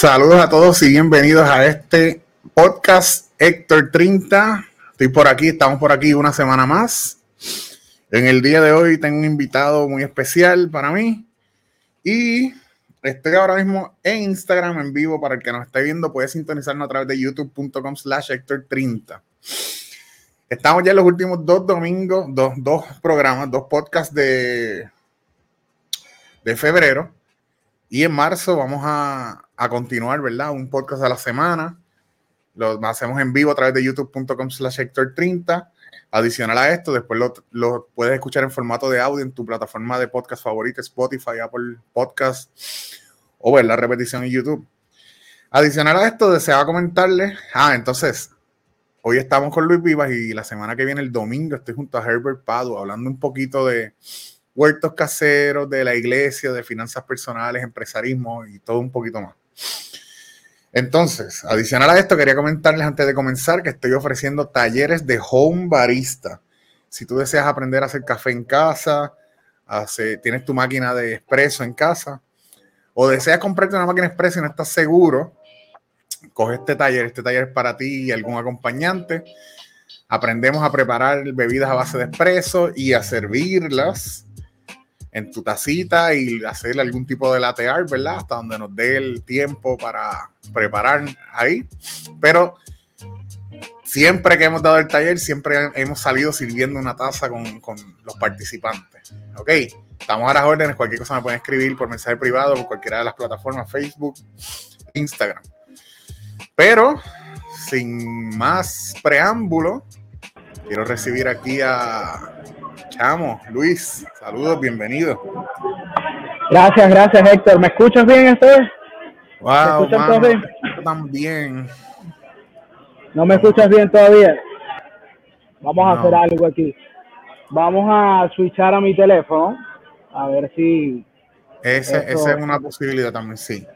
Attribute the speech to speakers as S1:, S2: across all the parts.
S1: Saludos a todos y bienvenidos a este podcast Héctor 30. Estoy por aquí, estamos por aquí una semana más. En el día de hoy tengo un invitado muy especial para mí y estoy ahora mismo en Instagram en vivo. Para el que nos esté viendo, puede sintonizarnos a través de youtube.com slash Héctor 30. Estamos ya en los últimos dos domingos, dos, dos programas, dos podcasts de, de febrero. Y en marzo vamos a, a continuar, ¿verdad? Un podcast a la semana. Lo hacemos en vivo a través de youtube.com slash Hector 30. Adicional a esto, después lo, lo, puedes escuchar en formato de audio en tu plataforma de podcast favorita, Spotify, Apple Podcast o ver la repetición en YouTube. Adicional a esto, deseaba comentarles. Ah, entonces, hoy estamos con Luis Vivas y la semana que viene, el domingo, estoy junto a Herbert Padu hablando un poquito de huertos caseros, de la iglesia, de finanzas personales, empresarismo y todo un poquito más. Entonces, adicional a esto, quería comentarles antes de comenzar que estoy ofreciendo talleres de home barista. Si tú deseas aprender a hacer café en casa, tienes tu máquina de expreso en casa, o deseas comprarte una máquina expreso y no estás seguro, coge este taller. Este taller es para ti y algún acompañante. Aprendemos a preparar bebidas a base de expreso y a servirlas en tu tacita y hacerle algún tipo de latte art, ¿verdad? Hasta donde nos dé el tiempo para preparar ahí. Pero siempre que hemos dado el taller, siempre hemos salido sirviendo una taza con, con los participantes. ¿Ok? Estamos a las órdenes. Cualquier cosa me pueden escribir por mensaje privado, por cualquiera de las plataformas, Facebook, Instagram. Pero, sin más preámbulo, quiero recibir aquí a Chamo, Luis, saludos, bienvenido.
S2: Gracias, gracias Héctor. ¿Me escuchas bien este?
S1: Wow, ¿Me escuchas bien? También.
S2: ¿No me escuchas bien todavía? Vamos a hacer algo aquí. Vamos a switchar a mi teléfono. A ver si.
S1: Ese, esa es una posibilidad también, sí.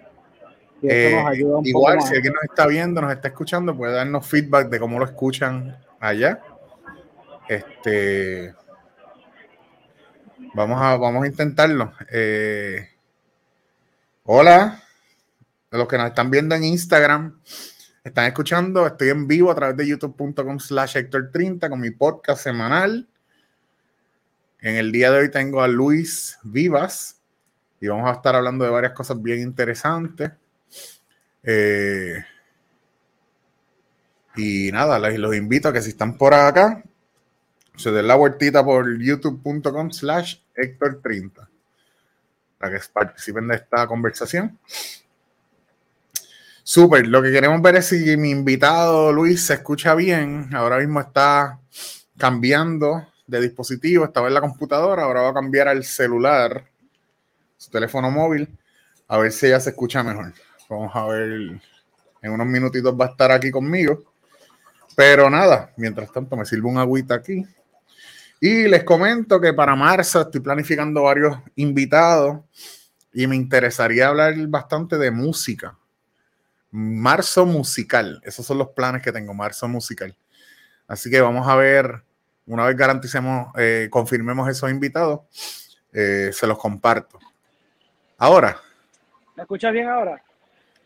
S1: Eh, igual, si alguien nos está viendo, nos está escuchando, puede darnos feedback de cómo lo escuchan allá. Este, Vamos a, vamos a intentarlo. Eh, hola, los que nos están viendo en Instagram, están escuchando, estoy en vivo a través de youtube.com slash Héctor 30 con mi podcast semanal. En el día de hoy tengo a Luis Vivas y vamos a estar hablando de varias cosas bien interesantes. Eh, y nada, los invito a que si están por acá, se den la vueltita por youtube.com slash Héctor 30 para que participen de esta conversación. Súper, lo que queremos ver es si mi invitado Luis se escucha bien. Ahora mismo está cambiando de dispositivo, estaba en la computadora, ahora va a cambiar al celular, su teléfono móvil, a ver si ella se escucha mejor. Vamos a ver, en unos minutitos va a estar aquí conmigo. Pero nada, mientras tanto me sirvo un agüita aquí. Y les comento que para marzo estoy planificando varios invitados y me interesaría hablar bastante de música. Marzo musical, esos son los planes que tengo, marzo musical. Así que vamos a ver, una vez garanticemos, eh, confirmemos esos invitados, eh, se los comparto. Ahora.
S2: ¿Me escuchas bien ahora?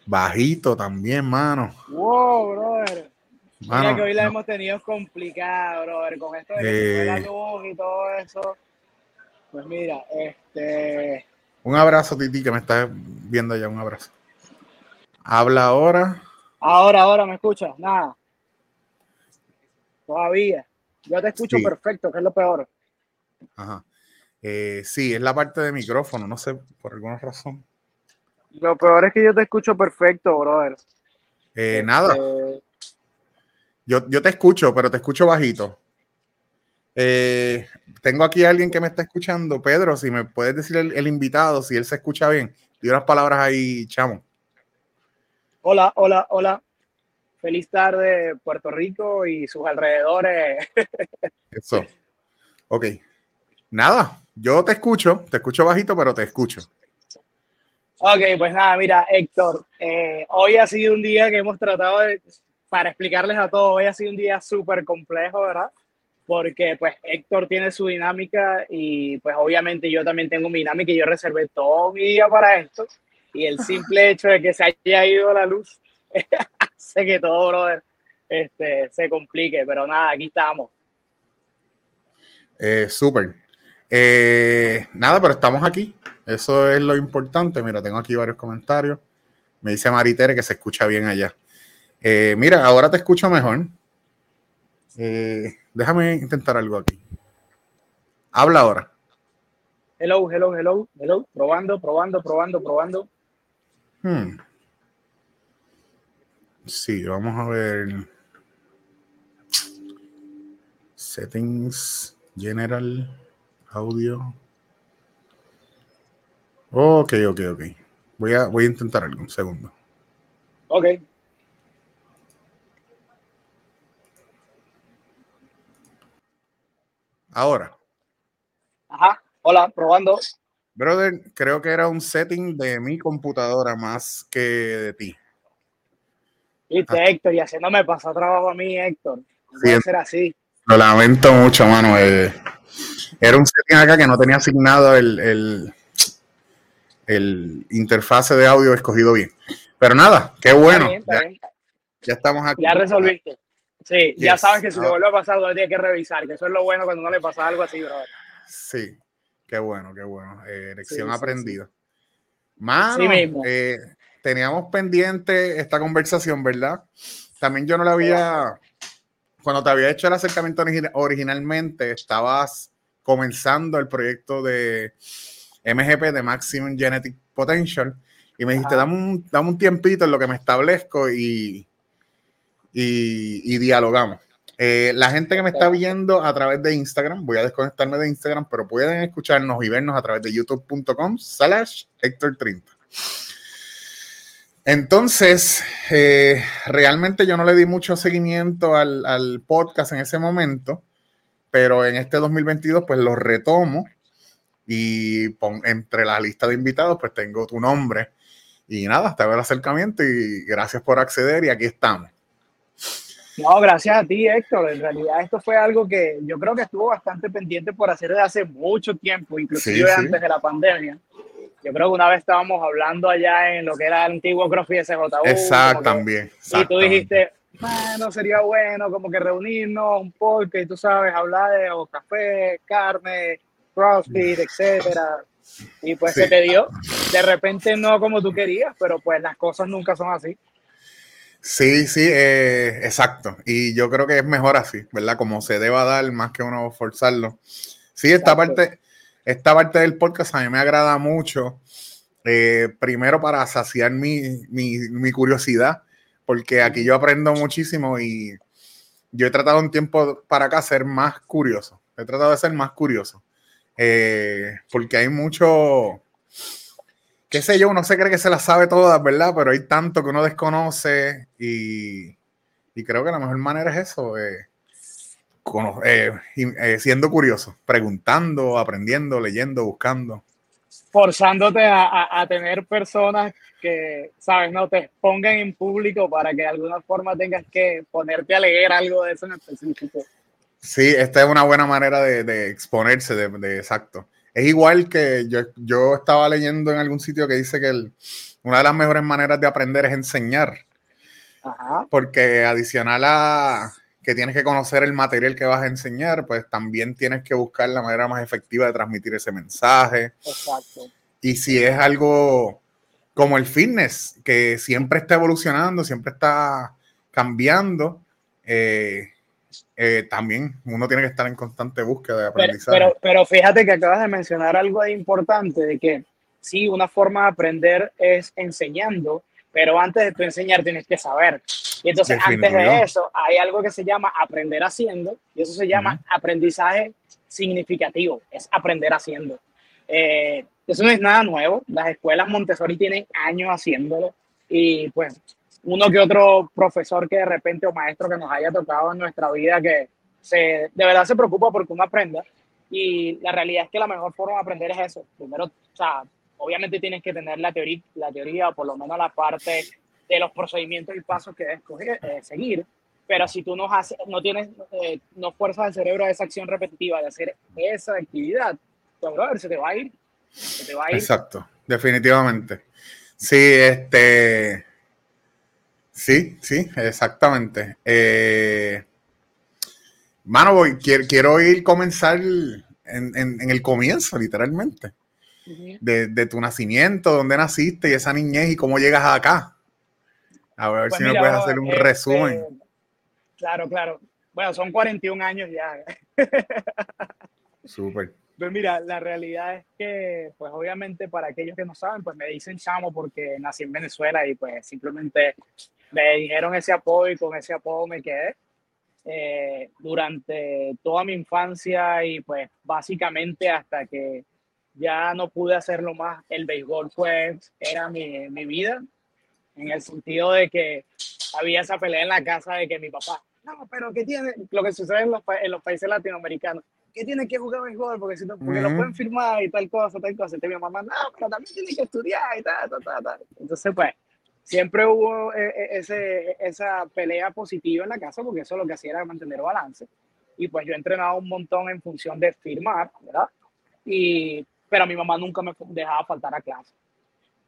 S1: Bajito también, mano.
S2: Wow, brother. Mira que hoy la hemos tenido complicada, brother, con esto de la eh. luz y todo eso. Pues mira, este.
S1: Un abrazo, Titi, que me estás viendo ya, un abrazo. Habla ahora.
S2: Ahora, ahora, ¿me escuchas? Nada. Todavía. Yo te escucho perfecto, que es lo peor.
S1: Ajá. Eh, sí, es la parte de micrófono, no sé, por alguna razón.
S2: Lo peor es que yo te escucho perfecto, brother.
S1: Eh, nada. Este, yo, te escucho, pero te escucho bajito. Eh, tengo aquí a alguien que me está escuchando. Pedro, si me puedes decir el, invitado, si él se escucha bien. Di unas palabras ahí, chamo.
S2: Hola, hola, hola. Feliz tarde, Puerto Rico y sus alrededores.
S1: Eso. Ok. Nada, yo te escucho, te escucho bajito, pero te escucho.
S2: Ok, pues nada, mira, Héctor, eh, hoy ha sido un día que hemos tratado de, para explicarles a todos, hoy ha sido un día súper complejo, ¿verdad? Porque pues Héctor tiene su dinámica y pues obviamente yo también tengo mi dinámica y yo reservé todo mi día para esto y el simple hecho de que se haya ido la luz hace que todo, brother, este, se complique, pero nada, aquí estamos.
S1: Eh, súper. Eh, nada, pero estamos aquí. Eso es lo importante. Mira, tengo aquí varios comentarios. Me dice Maritere que se escucha bien allá. Eh, mira, ahora te escucho mejor. Eh, déjame intentar algo aquí. Habla ahora.
S2: Hello, hello, hello, hello. Probando, probando, probando, probando.
S1: Hmm. Sí, vamos a ver. Settings, general, audio. Ok, ok, ok. Voy a, voy a intentar algo, un segundo.
S2: Ok.
S1: Ahora.
S2: Ajá. Hola, probando.
S1: Brother, creo que era un setting de mi computadora más que de ti.
S2: Viste, ah. Héctor, y así no me pasó trabajo a mí, Héctor. No puede ser así.
S1: Lo lamento mucho, mano. Eh, era un setting acá que no tenía asignado el, el interfase de audio escogido bien. Pero nada, qué bueno. ya, estamos aquí.
S2: Ya resolviste. Sí, ya sabes que si le vuelve a pasar, lo tienes que revisar, que eso es lo bueno cuando no le pasa algo así, brother.
S1: Sí, qué bueno, qué bueno. Eh, lección aprendida. Más eh, teníamos pendiente esta conversación, ¿verdad? También yo no la había, cuando te había hecho el acercamiento originalmente, estabas comenzando el proyecto de MGP de Maximum Genetic Potential. Y me dijiste, dame un, dame un tiempito en lo que me establezco y, y, dialogamos. Eh, la gente que me está viendo a través de Instagram, voy a desconectarme de Instagram, pero pueden escucharnos y vernos a través de youtube.com slash Héctor 30. Entonces, eh, realmente yo no le di mucho seguimiento al, al, podcast en ese momento, pero en este 2022 pues lo retomo y entre la lista de invitados, pues tengo tu nombre. Y nada, hago el acercamiento y gracias por acceder y aquí estamos.
S2: No, gracias a ti, Héctor. En realidad esto fue algo que yo creo que estuvo bastante pendiente por hacer desde hace mucho tiempo, inclusive antes de la pandemia. Yo creo que una vez estábamos hablando allá en lo que era el antiguo CrossFit SJU.
S1: Exacto, también.
S2: Y tú dijiste, bueno, sería bueno como que reunirnos un poco y tú sabes, hablar de café, carne, CrossFit, etcétera. Y pues se te dio. De repente no como tú querías, pero pues las cosas nunca son así.
S1: Sí, sí, eh, exacto. Y yo creo que es mejor así, ¿verdad? Como se deba dar más que uno forzarlo. Sí, esta parte, esta parte del podcast a mí me agrada mucho. Eh, primero para saciar mi, mi, mi, curiosidad, porque aquí yo aprendo muchísimo y yo he tratado un tiempo para acá ser más curioso. He tratado de ser más curioso. Eh, porque hay mucho, qué sé yo, uno se cree que se las sabe todas, ¿verdad? Pero hay tanto que uno desconoce y, y creo que la mejor manera es eso, eh, eh, siendo curioso, preguntando, aprendiendo, leyendo, buscando.
S2: Forzándote a, a, tener personas que, ¿sabes? No te pongan en público para que de alguna forma tengas que ponerte a leer algo de eso en específico.
S1: Sí, esta es una buena manera de, exponerse, de, exacto. Es igual que yo, yo estaba leyendo en algún sitio que dice que una de las mejores maneras de aprender es enseñar. Porque adicional a que tienes que conocer el material que vas a enseñar, pues también tienes que buscar la manera más efectiva de transmitir ese mensaje.
S2: Exacto.
S1: Y si es algo como el fitness, que siempre está evolucionando, siempre está cambiando, eh, eh, también uno tiene que estar en constante búsqueda de aprendizaje.
S2: Pero, pero, fíjate que acabas de mencionar algo importante, de que sí, una forma de aprender es enseñando, pero antes de tu enseñar tienes que saber. Y entonces antes de eso hay algo que se llama aprender haciendo y eso se llama aprendizaje significativo, es aprender haciendo. Eh, eso no es nada nuevo, las escuelas Montessori tienen años haciéndolo y pues uno que otro profesor que de repente o maestro que nos haya tocado en nuestra vida que se, de verdad se preocupa porque uno aprenda y la realidad es que la mejor forma de aprender es eso. Primero, o sea, obviamente tienes que tener la teoría, la teoría o por lo menos la parte de los procedimientos y pasos que debes eh, seguir, pero si tú no, haces, no tienes, eh, no fuerzas el cerebro a esa acción repetitiva de hacer esa actividad, tu brother se te va a ir. Se te va a ir.
S1: Exacto, definitivamente. Sí, este. Sí, sí, exactamente. Eh, mano, voy, quiero, quiero ir comenzar en, en, el comienzo, literalmente. de, de, tu nacimiento, dónde naciste y esa niñez y cómo llegas acá. A ver pues si me puedes hacer un este, resumen.
S2: Claro, claro. Bueno, son 41 años ya.
S1: Súper.
S2: Pues mira, la realidad es que, pues obviamente para aquellos que no saben, pues me dicen chamo porque nací en Venezuela y pues simplemente me dijeron ese apodo y con ese apodo me quedé. Eh, durante toda mi infancia y pues básicamente hasta que ya no pude hacerlo más, el béisbol pues era mi, mi vida, en el sentido de que había esa pelea en la casa de que mi papá, no, pero ¿qué tiene? Lo que sucede en los, en los países latinoamericanos, ¿qué tiene que jugar béisbol? Porque, si no, porque lo pueden firmar y tal cosa, tal cosa. Y mi mamá, no, pero también tiene que estudiar y tal, tal, tal, tal. Entonces, pues, siempre hubo eh, eh, ese, esa pelea positiva en la casa porque eso lo que hacía era mantener balance. Y pues yo he entrenado un montón en función de firmar, ¿verdad? Y, pero mi mamá nunca me dejaba faltar a clase.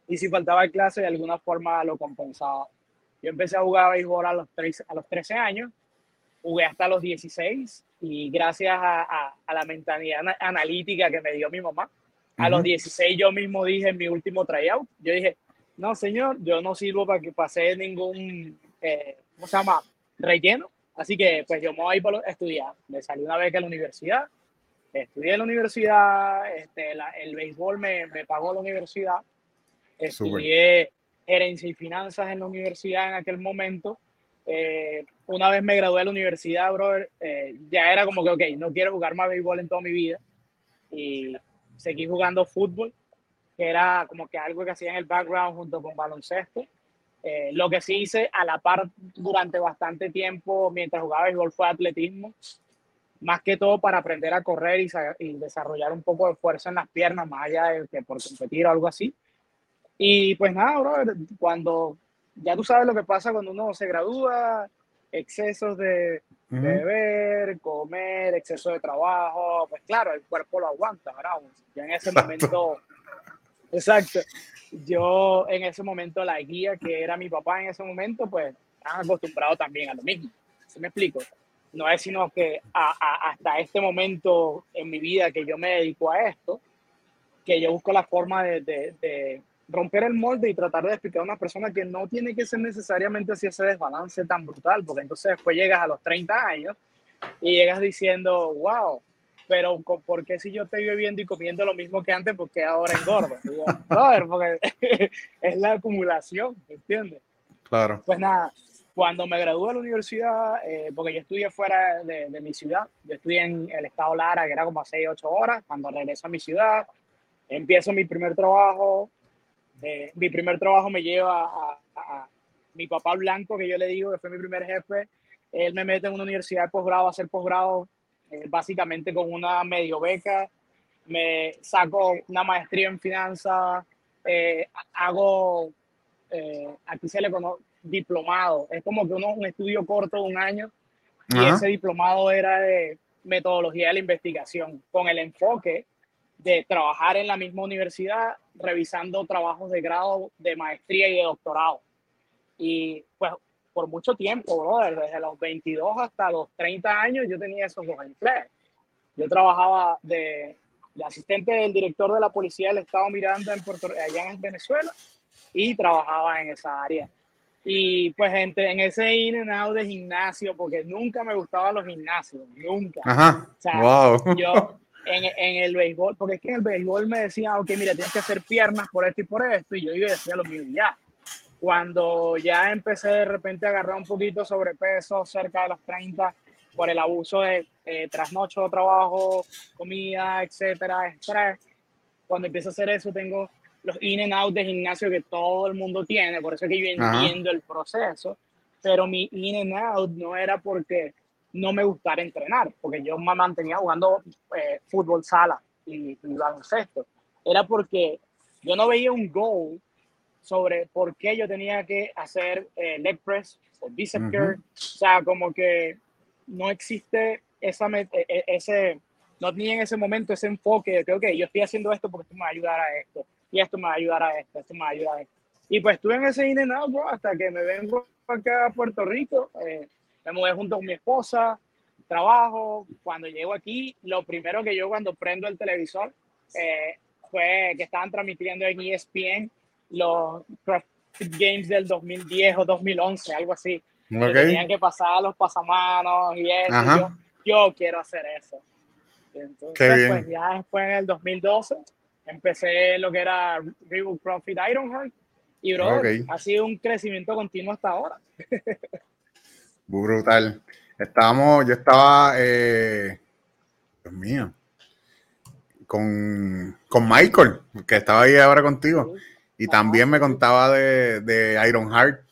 S2: Y si faltaba a clase, de alguna forma lo compensaba. Yo empecé a jugar béisbol a los, 13, a los 13 años, jugué hasta los 16 y gracias a, a, la mentalidad analítica que me dio mi mamá, a los 16 yo mismo dije en mi último tryout, yo dije, no señor, yo no sirvo para que pase ningún, eh, ¿cómo se llama? Relleno. Así que pues yo me voy a estudiar. Me salí una beca a la universidad, estudié en la universidad, este, el béisbol me, me pagó la universidad, estudié gerencia y finanzas en la universidad en aquel momento. Eh, una vez me gradué de la universidad, brother, eh, ya era como que, ok, no quiero jugar más béisbol en toda mi vida. Y seguí jugando fútbol, que era como que algo que hacía en el background junto con baloncesto. Eh, lo que sí hice a la par durante bastante tiempo mientras jugaba béisbol fue atletismo, más que todo para aprender a correr y, y desarrollar un poco de fuerza en las piernas, más allá de que por competir o algo así. Y pues nada, bro, cuando ya tú sabes lo que pasa cuando uno se gradúa, excesos de, beber, comer, exceso de trabajo, pues claro, el cuerpo lo aguanta, ¿verdad? Ya en ese momento, exacto, yo en ese momento la guía que era mi papá en ese momento, pues han acostumbrado también a lo mismo. ¿Se me explico? No es sino que hasta este momento en mi vida que yo me dedico a esto, que yo busco la forma de romper el molde y tratar de explicar a una persona que no tiene que ser necesariamente así ese desbalance tan brutal, porque entonces después llegas a los 30 años y llegas diciendo, wow, pero ¿por qué si yo estoy bebiendo y comiendo lo mismo que antes, porque ahora engordo? ver, porque es la acumulación, ¿entiendes?
S1: Claro.
S2: Pues nada, cuando me gradué de la universidad, eh, porque yo estudié fuera de, de, mi ciudad, yo estudié en el estado Lara, que era como a 6, 8 horas, cuando regreso a mi ciudad, empiezo mi primer trabajo, eh, mi primer trabajo me lleva a, mi papá Blanco, que yo le digo que fue mi primer jefe. Él me mete en una universidad de posgrado a hacer posgrado, básicamente con una medio beca. Me saco una maestría en finanzas, eh, hago, aquí se le conoce, diplomado. Es como que uno un estudio corto de un año y ese diplomado era de metodología de la investigación, con el enfoque de trabajar en la misma universidad revisando trabajos de grado, de maestría y de doctorado. Y pues por mucho tiempo, brother, desde los 22 hasta los 30 años yo tenía esos dos empleos. Yo trabajaba de, asistente del director de la policía del estado Miranda en Puerto, allá en Venezuela y trabajaba en esa área. Y pues entre, en ese in and out de gimnasio, porque nunca me gustaban los gimnasios, nunca.
S1: Ajá. O sea, wow.
S2: yo, en, en, el béisbol, porque es que en el béisbol me decían, ok, mira, tienes que hacer piernas por esto y por esto, y yo iba decía lo mismo ya. Cuando ya empecé de repente a agarrar un poquito sobrepeso, cerca de los 30, por el abuso de eh, trasnocho, trabajo, comida, etcétera, estrés. Cuando empiezo a hacer eso, tengo los in and out de gimnasio que todo el mundo tiene, por eso es que yo entiendo el proceso, pero mi in and out no era porque no me gustara entrenar, porque yo me mantenía jugando eh, fútbol sala y, y baloncesto. Era porque yo no veía un goal sobre por qué yo tenía que hacer eh, leg press o bicep curl. O sea, como que no existe esa, e, e, ese, no tenía en ese momento ese enfoque de que, ok, yo estoy haciendo esto porque esto me va a ayudar a esto, y esto me va a ayudar a esto, esto me va a ayudar a esto. Y pues estuve en ese in and out, bro, hasta que me vengo acá a Puerto Rico, eh, me mudé junto con mi esposa, trabajo, cuando llego aquí, lo primero que yo cuando prendo el televisor eh, fue que estaban transmitiendo en ESPN los Games del 2010 o 2011, algo así. tenían que pasar los pasamanos y eso. Yo, quiero hacer eso. Entonces, pues ya después en el 2012 empecé lo que era Reebok Profit Ironheart y bro, ha sido un crecimiento continuo hasta ahora.
S1: Brutal. Estábamos, yo estaba, eh, Dios mío, con, con, Michael, que estaba ahí ahora contigo. Y también me contaba de, de Ironheart.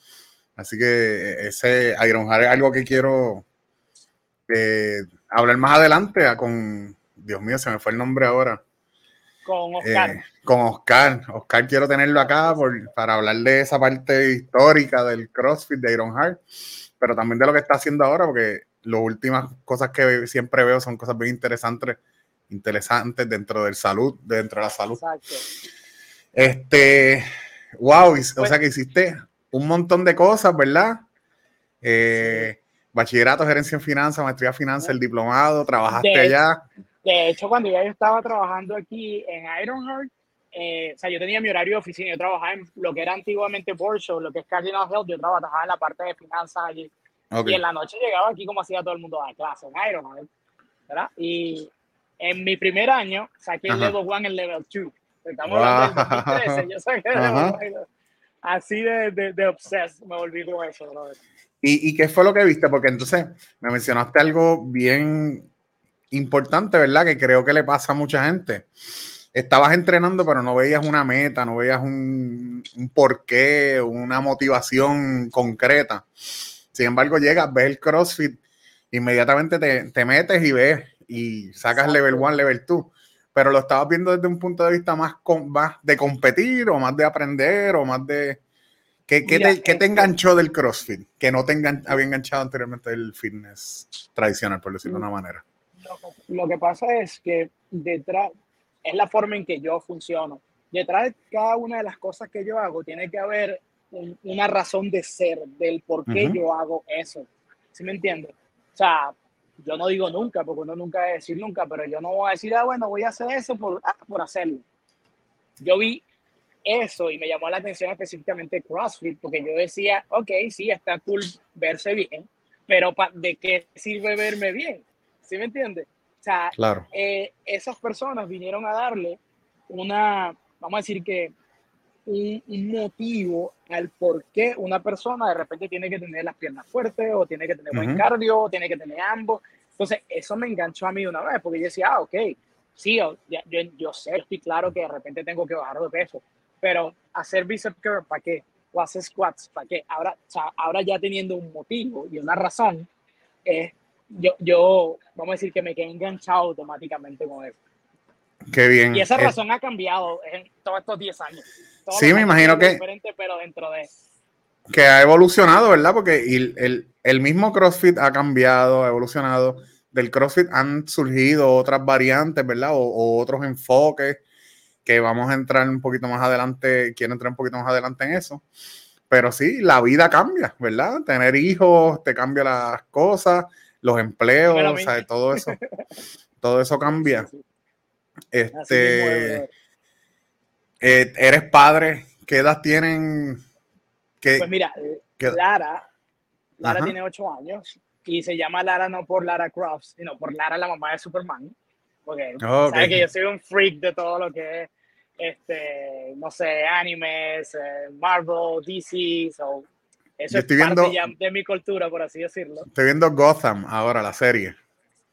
S1: Así que ese Ironheart es algo que quiero eh, hablar más adelante con, Dios mío, se me fue el nombre ahora.
S2: Con Oscar.
S1: Eh, con Oscar. Oscar quiero tenerlo acá por, para hablar de esa parte histórica del CrossFit de Ironheart, pero también de lo que está haciendo ahora, porque las últimas cosas que siempre veo son cosas bien interesantes, interesantes dentro del salud, dentro de la salud. Exacto. Este, wow, o sea que hiciste un montón de cosas, ¿verdad? Eh, bachillerato, gerencia en finanzas, maestría en finanzas, el diplomado, trabajaste allá.
S2: De hecho, cuando ya yo estaba trabajando aquí en Ironheart, eh, o sea, yo tenía mi horario de oficina, yo trabajaba en lo que era antiguamente Show, lo que es Cardinal Health, yo trabajaba en la parte de finanzas allí. Y en la noche llegaba aquí como hacía todo el mundo a clase en Ironheart, ¿verdad? Y en mi primer año saqué el level 1 y el level 2. Estamos hablando del 2013, yo sé que así de, de, de obsessed me volví con eso,
S1: ¿Y, ¿Y qué fue lo que viste? Porque entonces me mencionaste algo bien importante, ¿verdad? Que creo que le pasa a mucha gente. Estabas entrenando, pero no veías una meta, no veías un, un porqué, una motivación concreta. Sin embargo, llegas, ves el CrossFit, inmediatamente te, te metes y ves y sacas level 1, level 2 pero lo estabas viendo desde un punto de vista más, con, más de competir o más de aprender o más de... ¿Qué, qué, te, ¿qué te, enganchó del CrossFit que no te había enganchado anteriormente el fitness tradicional, por decirlo de una manera?
S2: Lo, que pasa es que detrás, es la forma en que yo funciono. Detrás de cada una de las cosas que yo hago, tiene que haber una razón de ser, del por qué yo hago eso. ¿Sí me entiendes? O sea, yo no digo nunca, porque uno nunca debe decir nunca, pero yo no voy a decir, ah, bueno, voy a hacer eso por, ah, por hacerlo. Yo vi eso y me llamó la atención específicamente CrossFit, porque yo decía, ok, sí, está cool verse bien, pero ¿de qué sirve verme bien? ¿Sí me entiendes? O sea, claro. Eh, esas personas vinieron a darle una, vamos a decir que un, un, motivo al por qué una persona de repente tiene que tener las piernas fuertes o tiene que tener buen cardio o tiene que tener ambos. Entonces, eso me enganchó a mí una vez porque yo decía, ah, ok, sí, yo, yo, yo sé, estoy claro que de repente tengo que bajar de peso, pero hacer bicep curl, ¿para qué? O hacer squats, ¿para qué? Ahora, o sea, ahora ya teniendo un motivo y una razón, eh, yo, yo, vamos a decir que me quedé enganchado automáticamente con eso.
S1: Qué bien.
S2: Y esa razón ha cambiado en todos estos 10 años
S1: sí, me imagino que.
S2: Diferente, pero dentro de.
S1: Que ha evolucionado, ¿verdad? Porque el, el, mismo CrossFit ha cambiado, ha evolucionado. Del CrossFit han surgido otras variantes, ¿verdad? O, otros enfoques que vamos a entrar un poquito más adelante. Quiero entrar un poquito más adelante en eso. Pero sí, la vida cambia, ¿verdad? Tener hijos te cambia las cosas, los empleos, o sea, todo eso. todo eso cambia. Este. Eh, ¿Eres padre? ¿Qué edad tienen?
S2: pues mira, Lara, Lara tiene ocho años y se llama Lara no por Lara Crofts, sino por Lara, la mamá de Superman. Porque sabes que yo soy un freak de todo lo que es, este, no sé, animes, eh, Marvel, DC, so, Eso es parte ya de mi cultura, por así decirlo.
S1: Estoy viendo Gotham ahora, la serie.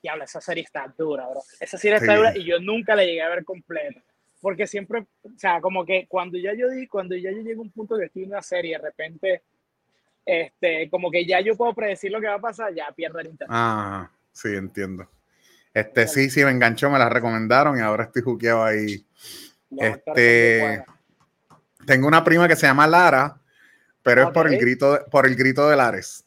S2: Diablo, esa serie está dura, bro. Esa serie está dura y yo nunca la llegué a ver completa. Porque siempre, o sea, como que cuando ya yo di, cuando ya yo llego a un punto que estoy en una serie, de repente, este, como que ya yo puedo predecir lo que va a pasar, ya pierdo el interés.
S1: Ah, sí, entiendo. Este, sí, sí, me enganchó, me la recomendaron y ahora estoy juqueado ahí. este, tengo una prima que se llama Lara, pero es por el grito, de, por el grito de Lares.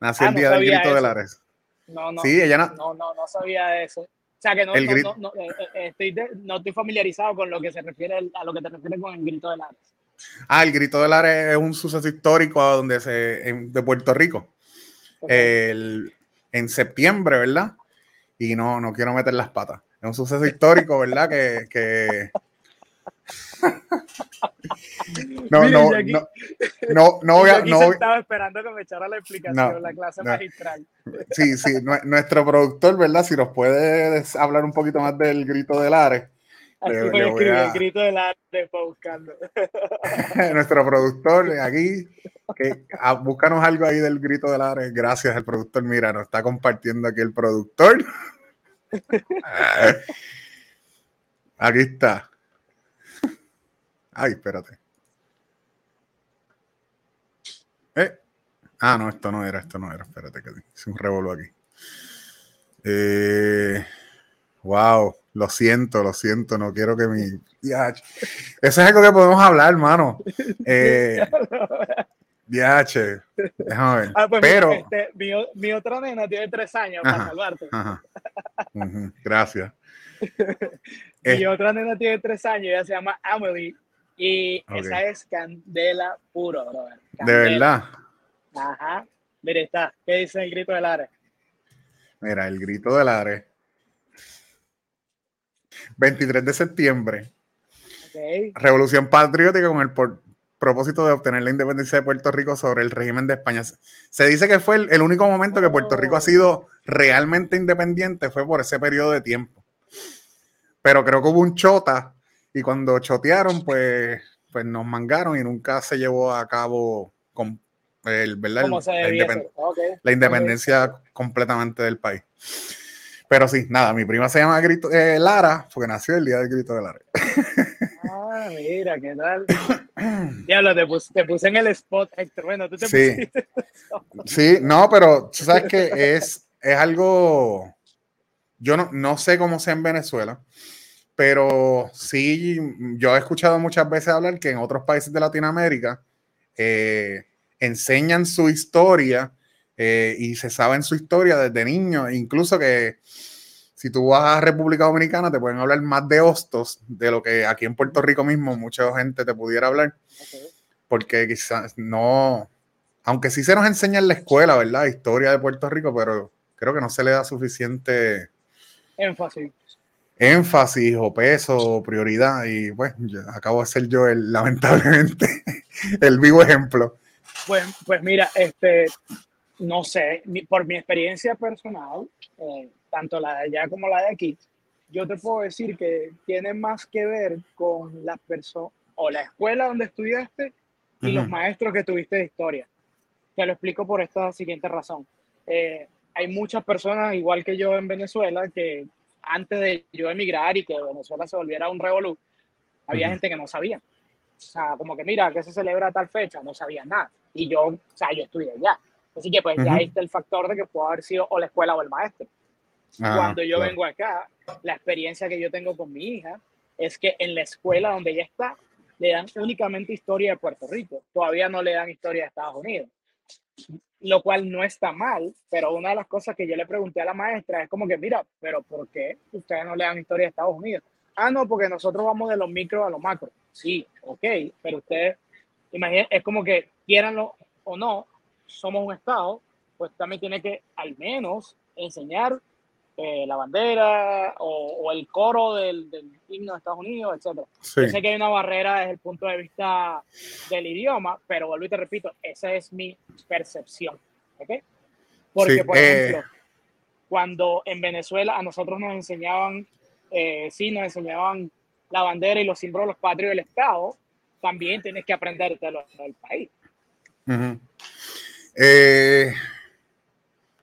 S1: Ah, el día del grito de Lares.
S2: No, no. Sí, ella no. No, no, no sabía eso. O sea que no, no, no, eh, eh, estoy no estoy familiarizado con lo que se refiere a lo que te refieres con el grito de Lares.
S1: Ah, el grito de Lares es un suceso histórico donde se, de Puerto Rico. El, en septiembre, ¿verdad? y no, no quiero meter las patas. Es un suceso histórico, ¿verdad? Que, que... no, no, no, no, no. No,
S2: estaba esperando que me echara la explicación, la clase magistral.
S1: Sí, sí, nuestro productor, ¿verdad? Si nos puede hablar un poquito más del grito del Ares.
S2: Aquí le, el grito del Ares para buscarlo.
S1: nuestro productor aquí, que ah, búscanos algo ahí del grito del Ares. Gracias, el productor. Mira, nos está compartiendo aquí el productor. Aquí está. Ay, espérate. Eh. Ah, no, esto no era, esto no era. Espérate que hice un revuelo aquí. Eh, wow, lo siento, lo siento, no quiero que mi. Eso es algo que podemos hablar, hermano. Eh, déjame ver. Ah, pues Pero.
S2: Este, mi, otra nena tiene tres años para salvarte.
S1: Gracias.
S2: mi otra nena tiene tres años, ella se llama Amelie. Y esa es candela puro, brother.
S1: De verdad.
S2: Ajá. Mire, está. ¿Qué dice el grito del Ares?
S1: Mira, el grito del Ares. 23 de septiembre. Revolución patriótica con el propósito de obtener la independencia de Puerto Rico sobre el régimen de España. Se dice que fue el, único momento que Puerto Rico ha sido realmente independiente, fue por ese periodo de tiempo. Pero creo que hubo un chota y cuando chotearon, pues, pues nos mangaron y nunca se llevó a cabo con el, ¿verdad? la, independencia completamente del país. Pero sí, nada, mi prima se llama Grito, eh, Lara, porque nació el día del grito de Lara.
S2: Ah, mira, ¿qué tal? Diablo, te, puse, te puse en el spot, Héctor. Bueno, tú te
S1: sí. pusiste. Sí, no, pero tú sabes que es, es algo. Yo no, no sé cómo sea en Venezuela, pero sí, yo he escuchado muchas veces hablar que en otros países de Latinoamérica eh, enseñan su historia eh, y se sabe en su historia desde niño, incluso que si tú vas a República Dominicana, te pueden hablar más de hostos de lo que aquí en Puerto Rico mismo mucha gente te pudiera hablar. Porque quizás no, aunque sí se nos enseña en la escuela, ¿verdad? Historia de Puerto Rico, pero creo que no se le da suficiente
S2: énfasis.
S1: Énfasis o peso o prioridad. Y pues acabo de ser yo el, lamentablemente, el vivo ejemplo.
S2: Pues, pues mira, este, no sé, por mi experiencia personal, eh, tanto la de allá como la de aquí, yo te puedo decir que tiene más que ver con las personas o la escuela donde estudiaste y los maestros que tuviste de historia. Te lo explico por esta siguiente razón. Eh, hay muchas personas, igual que yo en Venezuela, que antes de yo emigrar y que Venezuela se volviera un revolú, había gente que no sabía. O sea, como que mira, que se celebra tal fecha, no sabía nada. Y yo, o sea, yo estudié allá. Así que pues ya ahí está el factor de que puede haber sido o la escuela o el maestro. Ah, Cuando yo vengo acá, la experiencia que yo tengo con mi hija es que en la escuela donde ella está, le dan únicamente historia de Puerto Rico. Todavía no le dan historia de Estados Unidos. Lo cual no está mal, pero una de las cosas que yo le pregunté a la maestra es como que, mira, pero ¿por qué ustedes no le dan historia de Estados Unidos? Ah, no, porque nosotros vamos de los micros a los macros. Sí, ok, pero ustedes, imagínense, es como que quieranlo o no, somos un Estado, pues también tiene que al menos enseñar eh, la bandera o, el coro del, himno de Estados Unidos, etc. Yo sé que hay una barrera desde el punto de vista del idioma, pero vuelvo y te repito, esa es mi percepción. ¿okay? Porque, por eh, ejemplo, cuando en Venezuela a nosotros nos enseñaban, eh, sí, nos enseñaban la bandera y los símbolos patrios del Estado, también tienes que aprendértelo del país.
S1: Eh,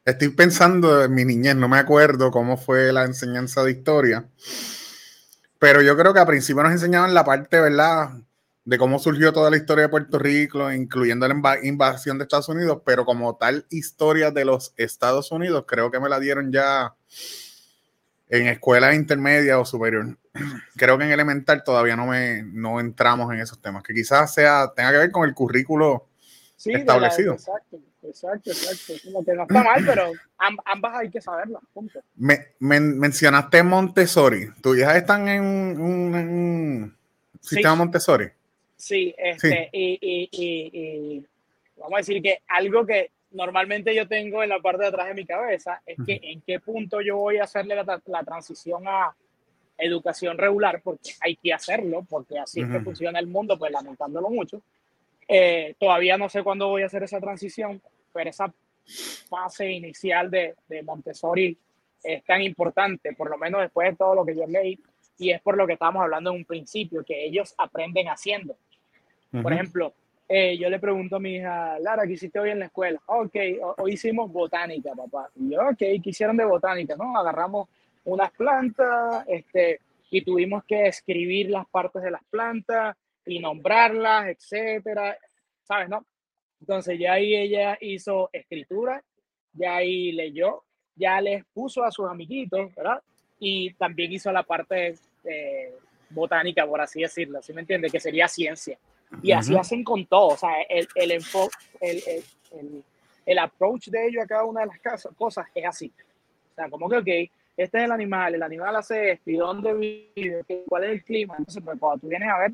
S1: estoy pensando en mi niñez, no me acuerdo cómo fue la enseñanza de historia, pero yo creo que al principio nos enseñaban la parte, ¿verdad? De cómo surgió toda la historia de Puerto Rico, incluyendo la invasión de Estados Unidos, pero como tal historia de los Estados Unidos, creo que me la dieron ya en escuela intermedia o superior. Creo que en elemental todavía no me no entramos en esos temas, que quizás sea tenga que ver con el currículo establecido.
S2: exacto, exacto, exacto. Como que no está mal, pero ambas hay que saberlas.
S1: Me, mencionaste Montessori. ¿Tus hijas están en un, sistema Montessori?
S2: Sí, este, Y, y, y vamos a decir que algo que normalmente yo tengo en la parte de atrás de mi cabeza es que en qué punto yo voy a hacerle la, transición a educación regular, porque hay que hacerlo, porque así es que funciona el mundo, pues lamentándolo mucho. Eh, todavía no sé cuándo voy a hacer esa transición, pero esa fase inicial de, de Montessori es tan importante, por lo menos después de todo lo que yo leí, y es por lo que estábamos hablando en un principio, que ellos aprenden haciendo. Por ejemplo, eh, yo le pregunto a mi hija, Lara, ¿qué hiciste hoy en la escuela? Ok, hoy hicimos botánica, papá. Y yo, ok, ¿qué hicieron de botánica? No, agarramos unas plantas este, y tuvimos que escribir las partes de las plantas y nombrarlas, etcétera, ¿sabes? No? Entonces ya ahí ella hizo escritura, ya ahí leyó, ya les puso a sus amiguitos, ¿verdad? Y también hizo la parte botánica, por así decirlo, ¿sí me entiende? Que sería ciencia. Y así hacen con todo, o sea, el, el, el, el, el, approach de ellos a cada una de las cosas es así. O sea, como que, ok, este es el animal, el animal hace esto, y dónde vive, cuál es el clima. Entonces, pues, cuando tú vienes a ver,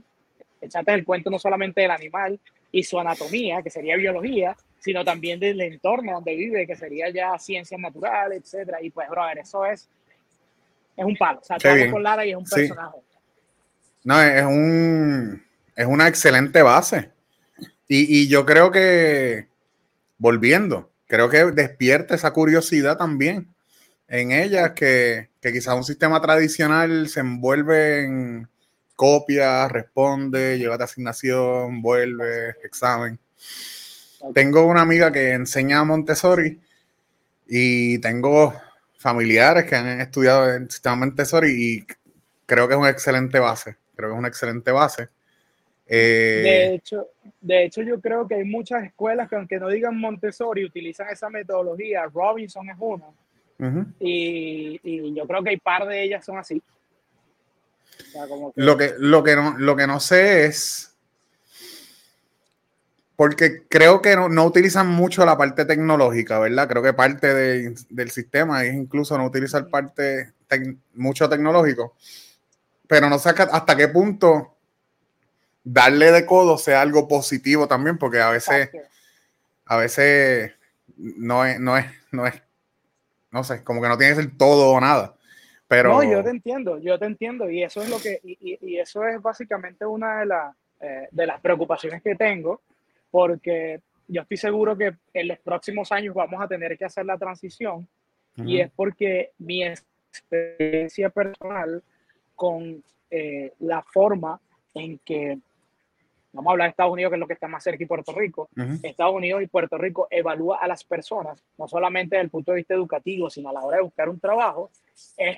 S2: echate el cuento no solamente del animal y su anatomía, que sería biología, sino también del entorno donde vive, que sería ya ciencias naturales, etcétera. Y pues, brother, eso es, es un palo. O sea, todo con Lara y es un personaje.
S1: No, es un es una excelente base. Y, yo creo que, volviendo, creo que despierta esa curiosidad también en ella, que, que quizás un sistema tradicional se envuelve en copia, responde, lleva de asignación, vuelve, examen. Tengo una amiga que enseña Montessori y tengo familiares que han estudiado el sistema Montessori y creo que es una excelente base. Creo que es una excelente base.
S2: Eh, de, hecho, de hecho, yo creo que hay muchas escuelas que aunque no digan Montessori, utilizan esa metodología. Robinson es una. y, y, yo creo que hay par de ellas son así.
S1: Lo, que, lo, que no, lo que no sé es, porque creo que no, no utilizan mucho la parte tecnológica, ¿verdad? Creo que parte de, del sistema es incluso no utilizar parte mucho tecnológico, pero no sé hasta qué punto darle de codo sea algo positivo también, porque a veces, a veces no es, no es, no es, no sé, como que no tiene que ser todo o nada. Pero...
S2: No, yo te entiendo, yo te entiendo, y eso es lo que, y, y eso es básicamente una de, las eh, de las preocupaciones que tengo, porque yo estoy seguro que en los próximos años vamos a tener que hacer la transición, y es porque mi experiencia personal con eh, la forma en que vamos a hablar de Estados Unidos, que es lo que está más cerca, y Puerto Rico. Estados Unidos y Puerto Rico evalúa a las personas, no solamente desde el punto de vista educativo, sino a la hora de buscar un trabajo, es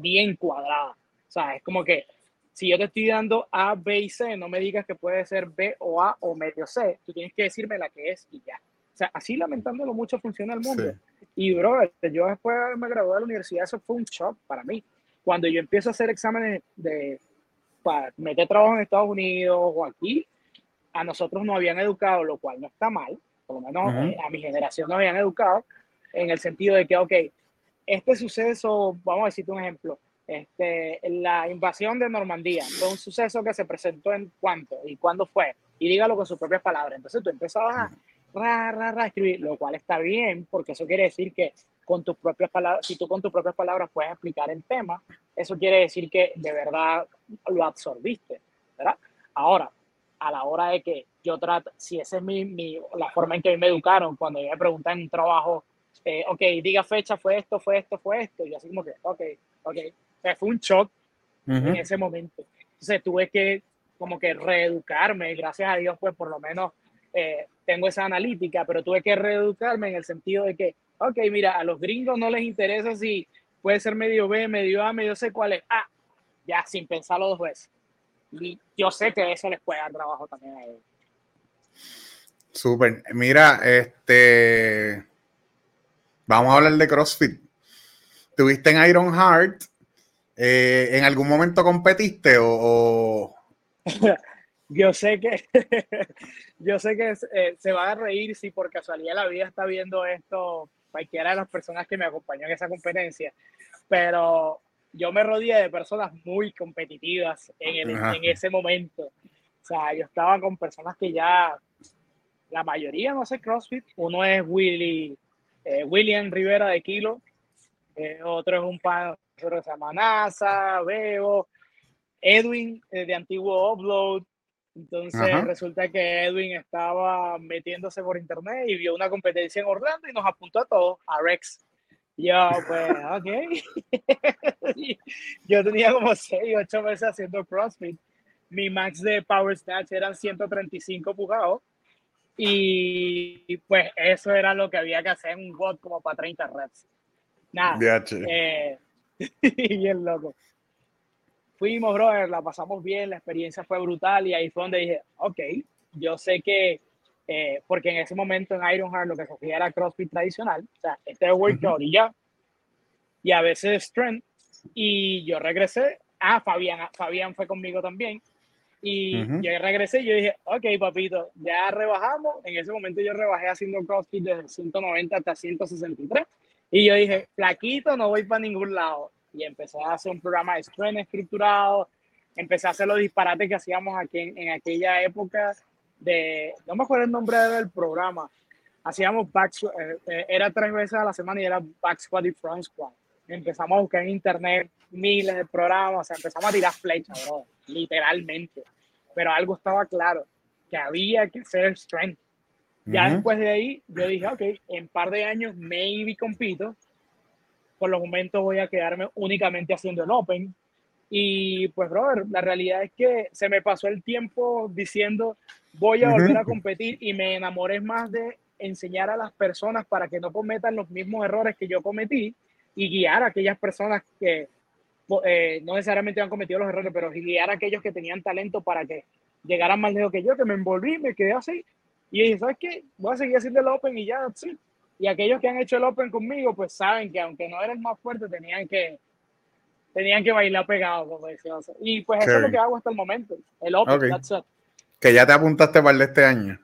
S2: bien cuadrada. O sea, es como que si yo te estoy dando A, B y C, no me digas que puede ser B o A o medio C, tú tienes que decirme la que es y ya. O sea, así lamentándolo mucho funciona el mundo. Y, bro, yo después me gradué de la universidad, eso fue un shock para mí. Cuando yo empiezo a hacer exámenes de, para meter trabajo en Estados Unidos o aquí, a nosotros nos habían educado, lo cual no está mal, por lo menos eh, a mi generación nos habían educado, en el sentido de que, ok, este suceso, vamos a decirte un ejemplo, este, la invasión de Normandía fue un suceso que se presentó en cuánto y cuándo fue, y dígalo con sus propias palabras. Entonces tú empezabas a ra, ra, ra, escribir, lo cual está bien, porque eso quiere decir que con tus propias palabras, si tú con tus propias palabras puedes explicar el tema, eso quiere decir que de verdad lo absorbiste, ¿verdad? Ahora, a la hora de que yo trato, si esa es mi, mi, la forma en que me educaron, cuando yo me preguntan en un trabajo, eh, ok, diga fecha, fue esto, fue esto, fue esto, y así como que, ok, ok, fue un shock en ese momento. Entonces tuve que como que reeducarme, gracias a Dios, pues por lo menos eh, tengo esa analítica, pero tuve que reeducarme en el sentido de que, ok, mira, a los gringos no les interesa si puede ser medio B, medio A, medio C, cuál es A, ya sin pensarlo dos veces. Y yo sé que eso les puede dar trabajo también a ellos.
S1: Súper. Mira, este. Vamos a hablar de CrossFit. ¿Tuviste en Iron Heart? Eh, ¿En algún momento competiste o.?
S2: yo sé que. yo sé que eh, se va a reír si por casualidad la vida está viendo esto cualquiera de las personas que me acompañó en esa competencia. Pero yo me rodeé de personas muy competitivas en, en ese momento. O sea, yo estaba con personas que ya la mayoría no hace CrossFit. Uno es Willy, eh, William Rivera de Kilo, eh, otro es un pan que se llama NASA, Bebo, Edwin eh, de Antiguo Upload. Entonces resulta que Edwin estaba metiéndose por internet y vio una competencia en Orlando y nos apuntó a todos, a Rex. Yo, pues, ok. yo tenía como 6, 8 meses haciendo CrossFit. Mi max de Power Snatch eran 135 pujados y pues eso era lo que había que hacer en un bot como para 30 reps. Nada. Eh, bien loco. Fuimos, brother, la pasamos bien, la experiencia fue brutal y ahí fue donde dije, ok, yo sé que, eh, porque en ese momento en Ironheart lo que se hacía era CrossFit tradicional, o sea, este es workout y ya, y a veces strength, y yo regresé, ah, Fabián, Fabián fue conmigo también, y yo regresé y yo dije, ok, papito, ya rebajamos. En ese momento yo rebajé haciendo CrossFit de 190 hasta 163. Y yo dije, flaquito, no voy para ningún lado. Y empecé a hacer un programa de strength estructurado. Empecé a hacer los disparates que hacíamos aquí en, aquella época de, no me acuerdo el nombre del programa. Hacíamos back, eh, eh, era tres veces a la semana y era back squat y front squat. Empezamos a buscar en internet miles de programas, o sea, empezamos a tirar flechas, bro, literalmente pero algo estaba claro, que había que hacer strength. Ya después de ahí, yo dije, ok, en par de años maybe compito. Por los momentos voy a quedarme únicamente haciendo el Open. Y pues, brother, la realidad es que se me pasó el tiempo diciendo, voy a volver a competir y me enamoré más de enseñar a las personas para que no cometan los mismos errores que yo cometí y guiar a aquellas personas que eh, no necesariamente han cometido los errores, pero guiar a aquellos que tenían talento para que llegaran más lejos que yo, que me envolví, me quedé así. Y dije, ¿sabes qué? Voy a seguir haciendo el Open y ya, sí. Y aquellos que han hecho el Open conmigo, pues saben que aunque no eran más fuertes, tenían que, tenían que bailar pegado, como decía. Y pues eso es lo que hago hasta el momento. El Open,
S1: Que ya te apuntaste para el de este año.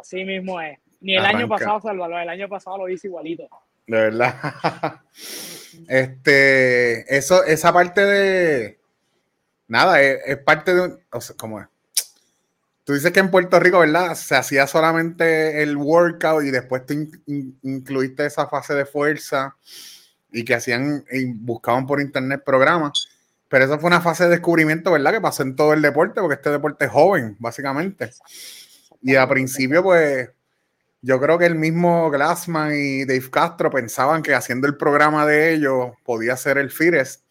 S2: Así mismo es. Ni el año pasado, Salvador, el año pasado lo hice igualito.
S1: De verdad. este, eso, esa parte de. Nada, es, parte de. O sea, ¿cómo es? Tú dices que en Puerto Rico, ¿verdad? Se hacía solamente el workout y después te incluiste esa fase de fuerza y que hacían y buscaban por internet programas. Pero eso fue una fase de descubrimiento, ¿verdad? Que pasó en todo el deporte, porque este deporte es joven, básicamente. Y al principio, pues, yo creo que el mismo Glassman y Dave Castro pensaban que haciendo el programa de ellos podía ser el Fires,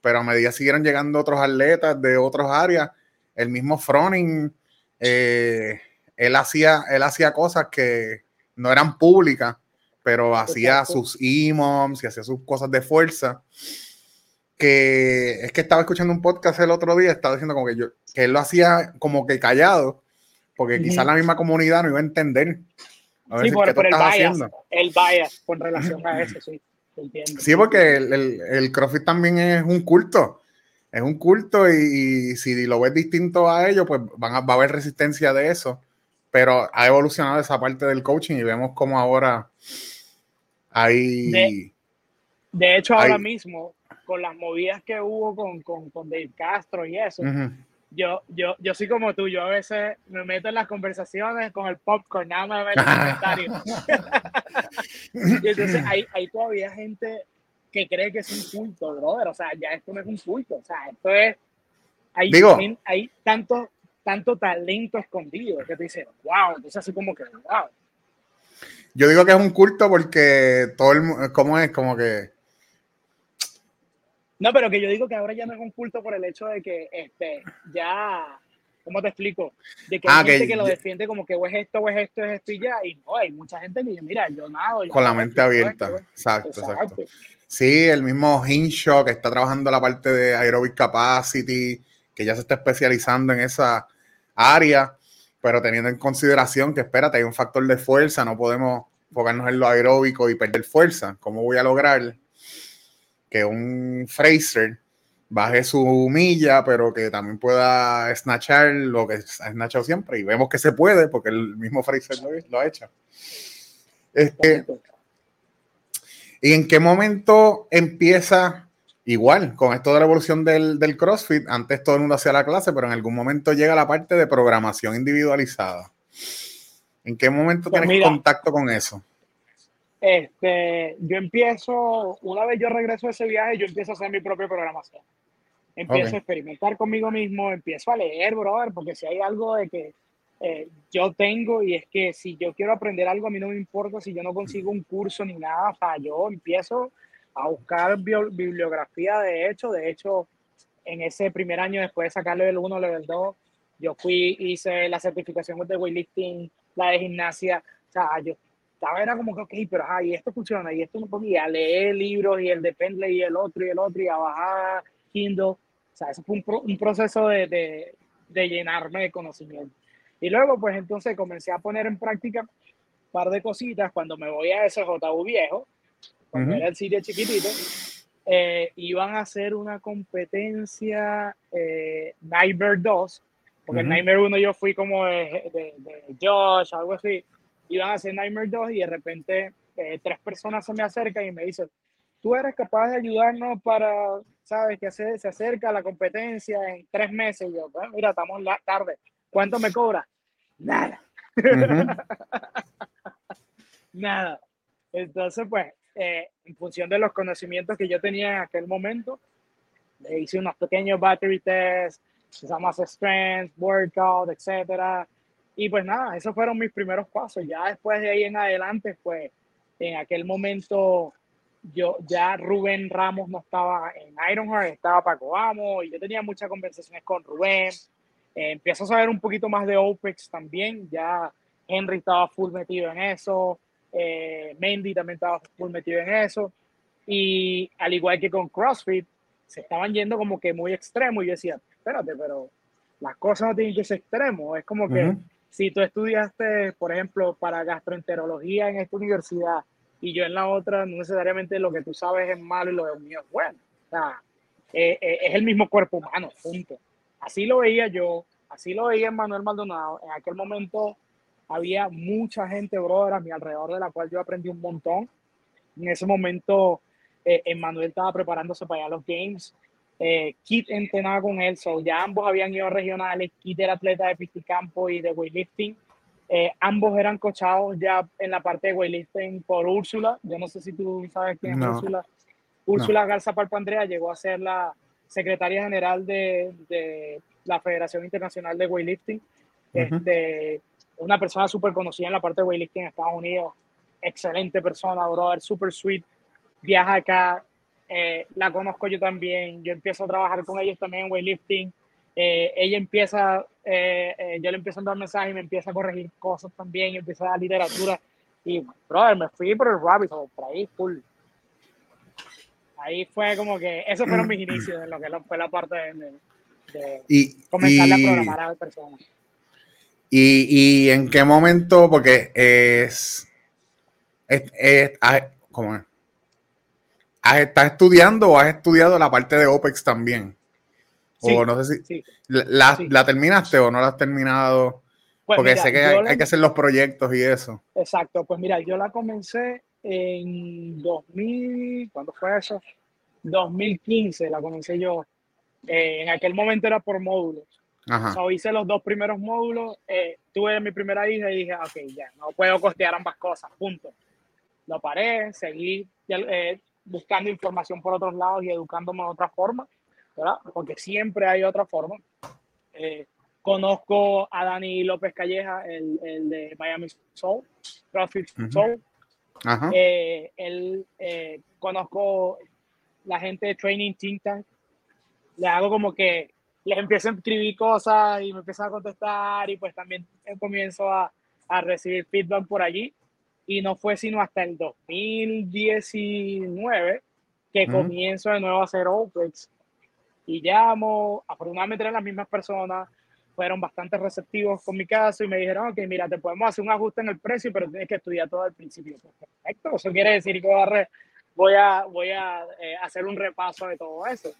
S1: pero a medida siguieron llegando otros atletas de otras áreas, el mismo Froning, eh, él, hacía, él hacía cosas que no eran públicas, pero hacía sus EMOMs y hacía sus cosas de fuerza. Que es que estaba escuchando un podcast el otro día, estaba diciendo como que, yo, que él lo hacía como que callado, porque quizás la misma comunidad no iba a entender
S2: sí, por, el bias, el bias con relación a eso, sí. Entiendo.
S1: Sí, porque el, el, el, CrossFit también es un culto. Es un culto y, si lo ves distinto a ellos, pues van a, va a haber resistencia de eso. Pero ha evolucionado esa parte del coaching y vemos cómo ahora hay...
S2: De, de hecho, ahora mismo, con las movidas que hubo con, con, con Dave Castro y eso, yo, yo, yo soy como tú, yo a veces me meto en las conversaciones con el popcorn, nada más meto en comentarios. y entonces hay, hay todavía gente que cree que es un culto, brother. O sea, ya esto no es un culto. O sea, esto es. Hay, Digo, hay tanto, tanto talento escondido que te dicen, wow. Entonces, así como que, wow.
S1: Yo digo que es un culto porque todo el. ¿Cómo es? Como que
S2: no, pero que yo digo que ahora ya no es un culto por el hecho de que este, ya ¿cómo te explico? De que hay ah, gente que, lo defiende como que o es esto, o es esto, es esto y ya, y no, hay mucha gente que dice, mira, yo nado.
S1: Con la mente abierta, exacto, exacto, Sí, el mismo Hinshaw que está trabajando la parte de aerobic capacity, que ya se está especializando en esa área, pero teniendo en consideración que, espérate, hay un factor de fuerza, no podemos enfocarnos en lo aeróbico y perder fuerza. ¿Cómo voy a lograr que un Fraser baje su milla, pero que también pueda snatchar lo que ha snatchado siempre. Y vemos que se puede, porque el mismo Fraser lo, ha hecho. Este, ¿Y en qué momento empieza igual con esto de la evolución del, del, CrossFit? Antes todo el mundo hacía la clase, pero en algún momento llega la parte de programación individualizada. ¿En qué momento pues tienes contacto con eso?
S2: Este, yo empiezo, una vez yo regreso de ese viaje, yo empiezo a hacer mi propia programación. Empiezo a experimentar conmigo mismo, empiezo a leer, brother, porque si hay algo de que eh, yo tengo y es que si yo quiero aprender algo, a mí no me importa si yo no consigo un curso ni nada, o sea, yo empiezo a buscar bibliografía de hecho, de hecho, en ese primer año después de sacar level 1, level 2, yo fui, hice la certificación de weightlifting, la de gimnasia, o sea, yo estaba, era como que, ok, pero ajá, y esto funciona, y esto no podía, leer libros, y el de Pendley, y el otro, y el otro, y a bajar Kindle, o sea, eso fue un, un proceso de, de, de, llenarme de conocimiento. Y luego, pues entonces comencé a poner en práctica un par de cositas cuando me voy a ese JU viejo, cuando era el sitio chiquitito, eh, iban a hacer una competencia eh, Nightmare 2, porque en Nightmare 1 yo fui como de, de, de Josh, algo así, iban a hacer Nightmare 2 y de repente eh, tres personas se me acercan y me dicen, tú eres capaz de ayudarnos para, sabes, que se, se acerca la competencia en tres meses. Y yo, bueno, mira, estamos la tarde. ¿Cuánto me cobra? Nada. Nada. Entonces, pues, eh, en función de los conocimientos que yo tenía en aquel momento, le hice unos pequeños battery tests, usamos strength, workout, etcétera, y pues nada, esos fueron mis primeros pasos. Ya después de ahí en adelante, pues en aquel momento yo ya Rubén Ramos no estaba en Ironheart, estaba Paco Amo y yo tenía muchas conversaciones con Rubén. Eh, empiezo a saber un poquito más de OPEX también. Ya Henry estaba full metido en eso. Eh, Mendy también estaba full metido en eso. Y al igual que con CrossFit, se estaban yendo como que muy extremo. Y yo decía, espérate, pero las cosas no tienen que ser extremos. Es como que si tú estudiaste, por ejemplo, para gastroenterología en esta universidad y yo en la otra, no necesariamente lo que tú sabes es malo y lo mío es bueno. O sea, eh, eh, es el mismo cuerpo humano, punto. Así lo veía yo, así lo veía Manuel Maldonado. En aquel momento había mucha gente, brother, a mi alrededor de la cual yo aprendí un montón. En ese momento, eh, Manuel estaba preparándose para ir a los Games eh, Kit entrenaba con él, so ya ambos habían ido a regionales, Kit era atleta de piscicampo y de weightlifting, eh, ambos eran cochados ya en la parte de weightlifting por Úrsula, yo no sé si tú sabes quién es Úrsula, Úrsula Garza Palpo Andrea llegó a ser la secretaria general de, de la Federación Internacional de Weightlifting, este, una persona súper conocida en la parte de weightlifting en Estados Unidos, excelente persona, brother, super sweet, viaja acá, eh, la conozco yo también, yo empiezo a trabajar con ellos también en weightlifting, eh, ella empieza, eh, yo le empiezo a dar mensajes y me empieza a corregir cosas también, empieza a dar literatura y, brother, me fui por el rabbit hole, por ahí, full. Ahí fue como que, esos fueron mis inicios en lo que fue la parte de,
S1: y,
S2: comenzar a programar a personas.
S1: Y, y, en qué momento, porque es, es, es, ¿cómo es? ¿Estás estudiando o has estudiado la parte de OPEX también? o no sé si la, la, terminaste o no la has terminado. Pues porque sé que hay, que hacer los proyectos y eso.
S2: Exacto, pues mira, yo la comencé en 2000, ¿cuándo fue eso? 2015 la comencé yo. Eh, en aquel momento era por módulos. Ajá. hice los dos primeros módulos, eh, tuve mi primera hija y dije, ok, ya, no puedo costear ambas cosas, punto. Lo paré, seguí, eh, buscando información por otros lados y educándome de otra forma, ¿verdad? Porque siempre hay otra forma. Eh, conozco a Dani López Calleja, el, el de Miami Soul, CrossFit Soul. Eh, él, eh, conozco la gente de Training Think Tank. Le hago como que les empiezo a escribir cosas y me empiezan a contestar y pues también comienzo a, a recibir feedback por allí. Y no fue sino hasta el 2019 que comienzo de nuevo a hacer OPEX. Y llamo, afortunadamente eran las mismas personas, fueron bastante receptivos con mi caso y me dijeron, ok, mira, te podemos hacer un ajuste en el precio, pero tienes que estudiar todo al principio. Pues, perfecto, eso quiere decir que voy a, voy a, eh, hacer un repaso de todo eso.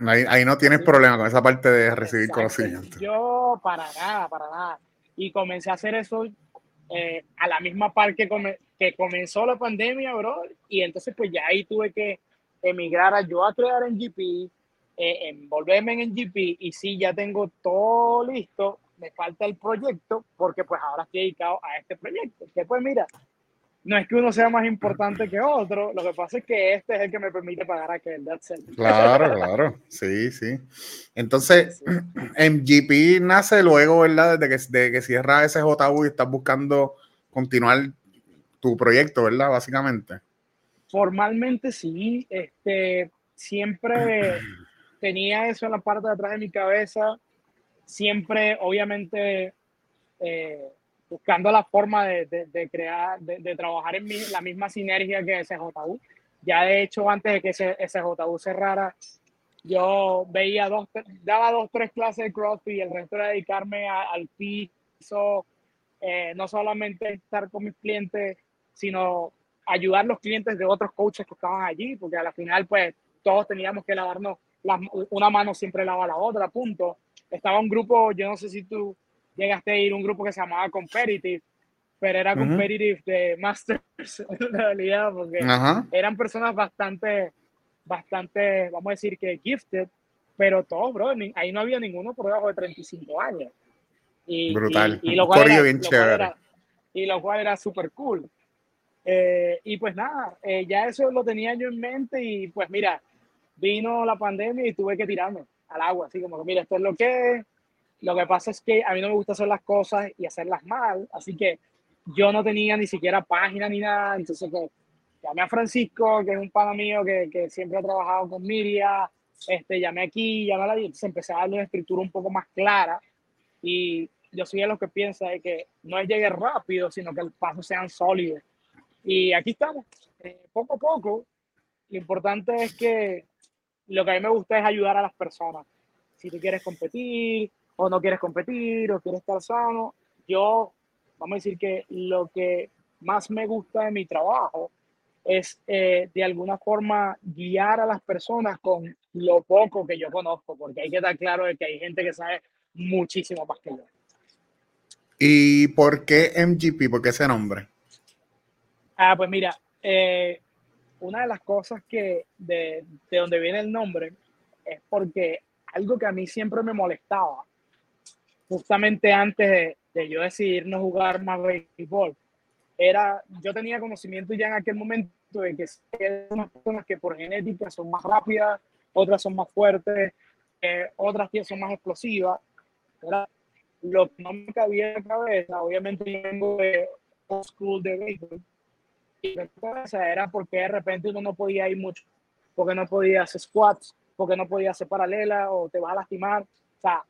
S1: Ahí, ahí no tienes problema con esa parte de recibir conocimiento.
S2: Yo, para nada, para nada. Y comencé a hacer eso eh, a la misma par que, que comenzó la pandemia, bro. Y entonces, pues ya ahí tuve que emigrar a yo a crear en GP, eh, envolverme en GP y sí, ya tengo todo listo, me falta el proyecto porque pues ahora estoy dedicado a este proyecto. Que pues mira, no es que uno sea más importante que otro, lo que pasa es que este es el que me permite pagar aquel. That's
S1: Claro, claro, sí, sí. Entonces, en GP nace luego, ¿verdad? Desde que, de que cierra ese JU y estás buscando continuar tu proyecto, ¿verdad? Básicamente.
S2: Formalmente sí, este, siempre tenía eso en la parte de atrás de mi cabeza, siempre, obviamente, eh, buscando la forma de, crear, de, trabajar en la misma sinergia que SJU. Ya de hecho, antes de que SJU cerrara, yo veía dos, daba dos, tres clases de CrossFit y el resto era dedicarme al piso, eh, no solamente estar con mis clientes, sino ayudar a los clientes de otros coaches que estaban allí, porque a la final, pues, todos teníamos que lavarnos una mano siempre lava la otra, punto. Estaba un grupo, yo no sé si tú llegaste a ir, un grupo que se llamaba Competitive, pero era Competitive de Masters en realidad, porque eran personas bastante, bastante, vamos a decir que gifted, pero todos, bro, ahí no había ninguno por debajo de 35 años. Y,
S1: Brutal.
S2: Y, lo cual era, bien chévere. y lo cual era súper cool. Eh, y pues nada, eh, ya eso lo tenía yo en mente y pues mira, vino la pandemia y tuve que tirarme al agua, así como que, mira, esto es lo que es. Lo que pasa es que a mí no me gusta hacer las cosas y hacerlas mal, así que yo no tenía ni siquiera página ni nada, entonces que llamé a Francisco, que es un pana mío que, que siempre ha trabajado con Miria, este, llamé aquí, llamé a la entonces empecé a darle una escritura un poco más clara y yo soy de los que piensa de que no es llegue rápido, sino que el paso sean sólidos. Y aquí estamos, eh, poco a poco. Lo importante es que lo que a mí me gusta es ayudar a las personas. Si tú quieres competir o no quieres competir o quieres estar sano, yo, vamos a decir que lo que más me gusta de mi trabajo es eh, de alguna forma guiar a las personas con lo poco que yo conozco, porque hay que estar claro de que hay gente que sabe muchísimo más que yo.
S1: ¿Y por qué MGP? ¿Por qué ese nombre?
S2: Ah, pues mira, eh, una de las cosas que de, de donde viene el nombre es porque algo que a mí siempre me molestaba, justamente antes de, de yo decidir no jugar más béisbol, era, yo tenía conocimiento ya en aquel momento de que hay unas personas que por genética son más rápidas, otras son más fuertes, eh, otras son más explosivas. Era lo que no me cabía en la cabeza, obviamente yo vengo de old school de béisbol, y era porque de repente uno no podía ir mucho, porque no podía hacer squats, porque no podía hacer paralela o te vas a lastimar. O sea,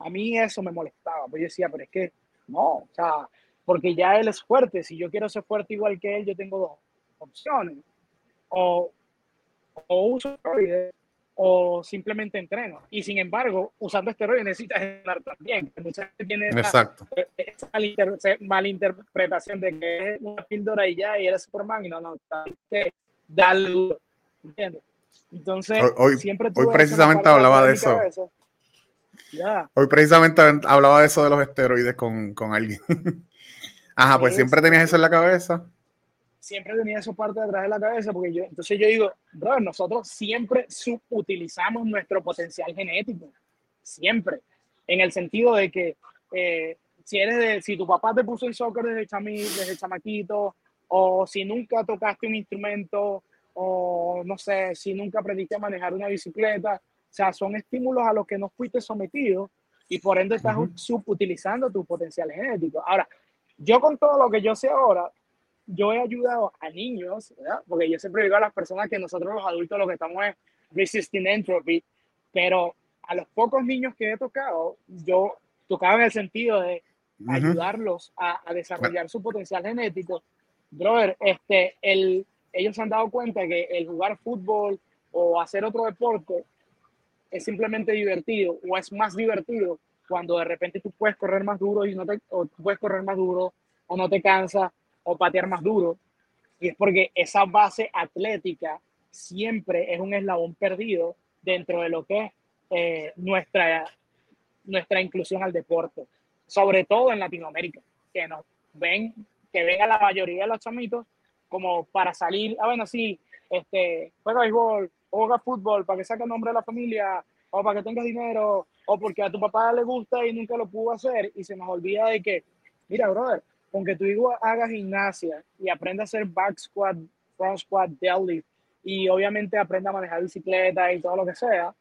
S2: a mí eso me molestaba, pues yo decía, pero es que no, o sea, porque ya él es fuerte, si yo quiero ser fuerte igual que él, yo tengo dos opciones, o, o uso esteroides o simplemente entreno. Y sin embargo, usando esteroides necesitas entrenar también. Mucha gente tiene
S1: Exacto.
S2: esa, malinterpretación de que es una píldora y ya, y eres Superman, y no, no, que darle. ¿Entiendes? Entonces,
S1: hoy, siempre hoy precisamente hablaba de eso. Hoy precisamente hablaba de eso de los esteroides con, con alguien. Ajá, pues siempre tenías eso en la cabeza.
S2: Siempre tenía eso parte de atrás de la cabeza, porque yo, entonces yo digo, bro, nosotros siempre subutilizamos nuestro potencial genético, siempre, en el sentido de que eh, si eres de, si tu papá te puso en soccer desde, chami, desde chamaquito, o si nunca tocaste un instrumento, o no sé, si nunca aprendiste a manejar una bicicleta, o sea, son estímulos a los que no fuiste sometido y por ende estás subutilizando tu potencial genético. Ahora, yo con todo lo que yo sé ahora, yo he ayudado a niños, ¿verdad? Porque yo siempre digo a las personas que nosotros los adultos lo que estamos es resisting entropy, pero a los pocos niños que he tocado, yo tocaba en el sentido de ayudarlos a, a, desarrollar su potencial genético. Brother, este, el, ellos se han dado cuenta que el jugar fútbol o hacer otro deporte es simplemente divertido o es más divertido cuando de repente tú puedes correr más duro y no te, o puedes correr más duro o no te cansa o patear más duro. Y es porque esa base atlética siempre es un eslabón perdido dentro de lo que es eh, nuestra, nuestra inclusión al deporte, sobre todo en Latinoamérica, que nos ven, que ven a la mayoría de los chamitos como para salir, ah, bueno, sí, este, juega béisbol, o juega fútbol para que saque el nombre de la familia, o para que tengas dinero, o porque a tu papá le gusta y nunca lo pudo hacer, y se nos olvida de que, mira, brother, aunque tu hijo haga gimnasia y aprenda a hacer back squat, front squat, deadlift, y obviamente aprenda a manejar bicicleta y todo lo que sea,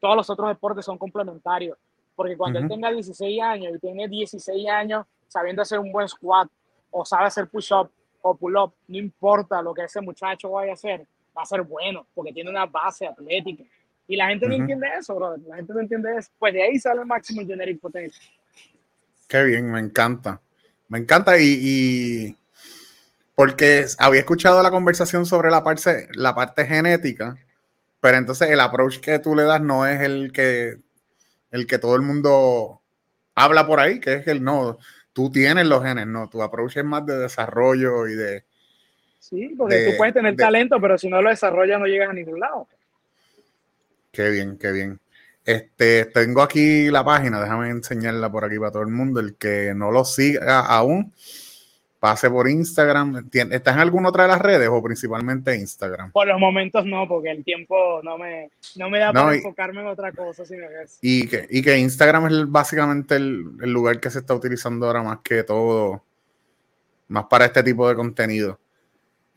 S2: todos los otros deportes son complementarios. Porque cuando él tenga 16 años y tiene 16 años sabiendo hacer un buen squat o sabe hacer push-up o pull-up, no importa lo que ese muchacho vaya a hacer, va a ser bueno porque tiene una base atlética. Y la gente no entiende eso, brother. La gente no entiende eso. Pues de ahí sale el máximo genetic potential.
S1: Qué bien, me encanta. Me encanta y, porque había escuchado la conversación sobre la parte, la parte genética, pero entonces el approach que tú le das no es el que, el que todo el mundo habla por ahí, que es el no, tú tienes los genes, no, tu approach es más de desarrollo y de...
S2: Sí, porque tú puedes tener talento, pero si no lo desarrollas no llegas a ningún lado.
S1: Qué bien, qué bien. Este, tengo aquí la página, déjame enseñarla por aquí para todo el mundo. El que no lo siga aún, pase por Instagram. ¿Estás en alguna otra de las redes o principalmente Instagram?
S2: Por los momentos no, porque el tiempo no me, no me da para enfocarme en otra cosa.
S1: y, que, y que Instagram es básicamente el, el, lugar que se está utilizando ahora más que todo, más para este tipo de contenido.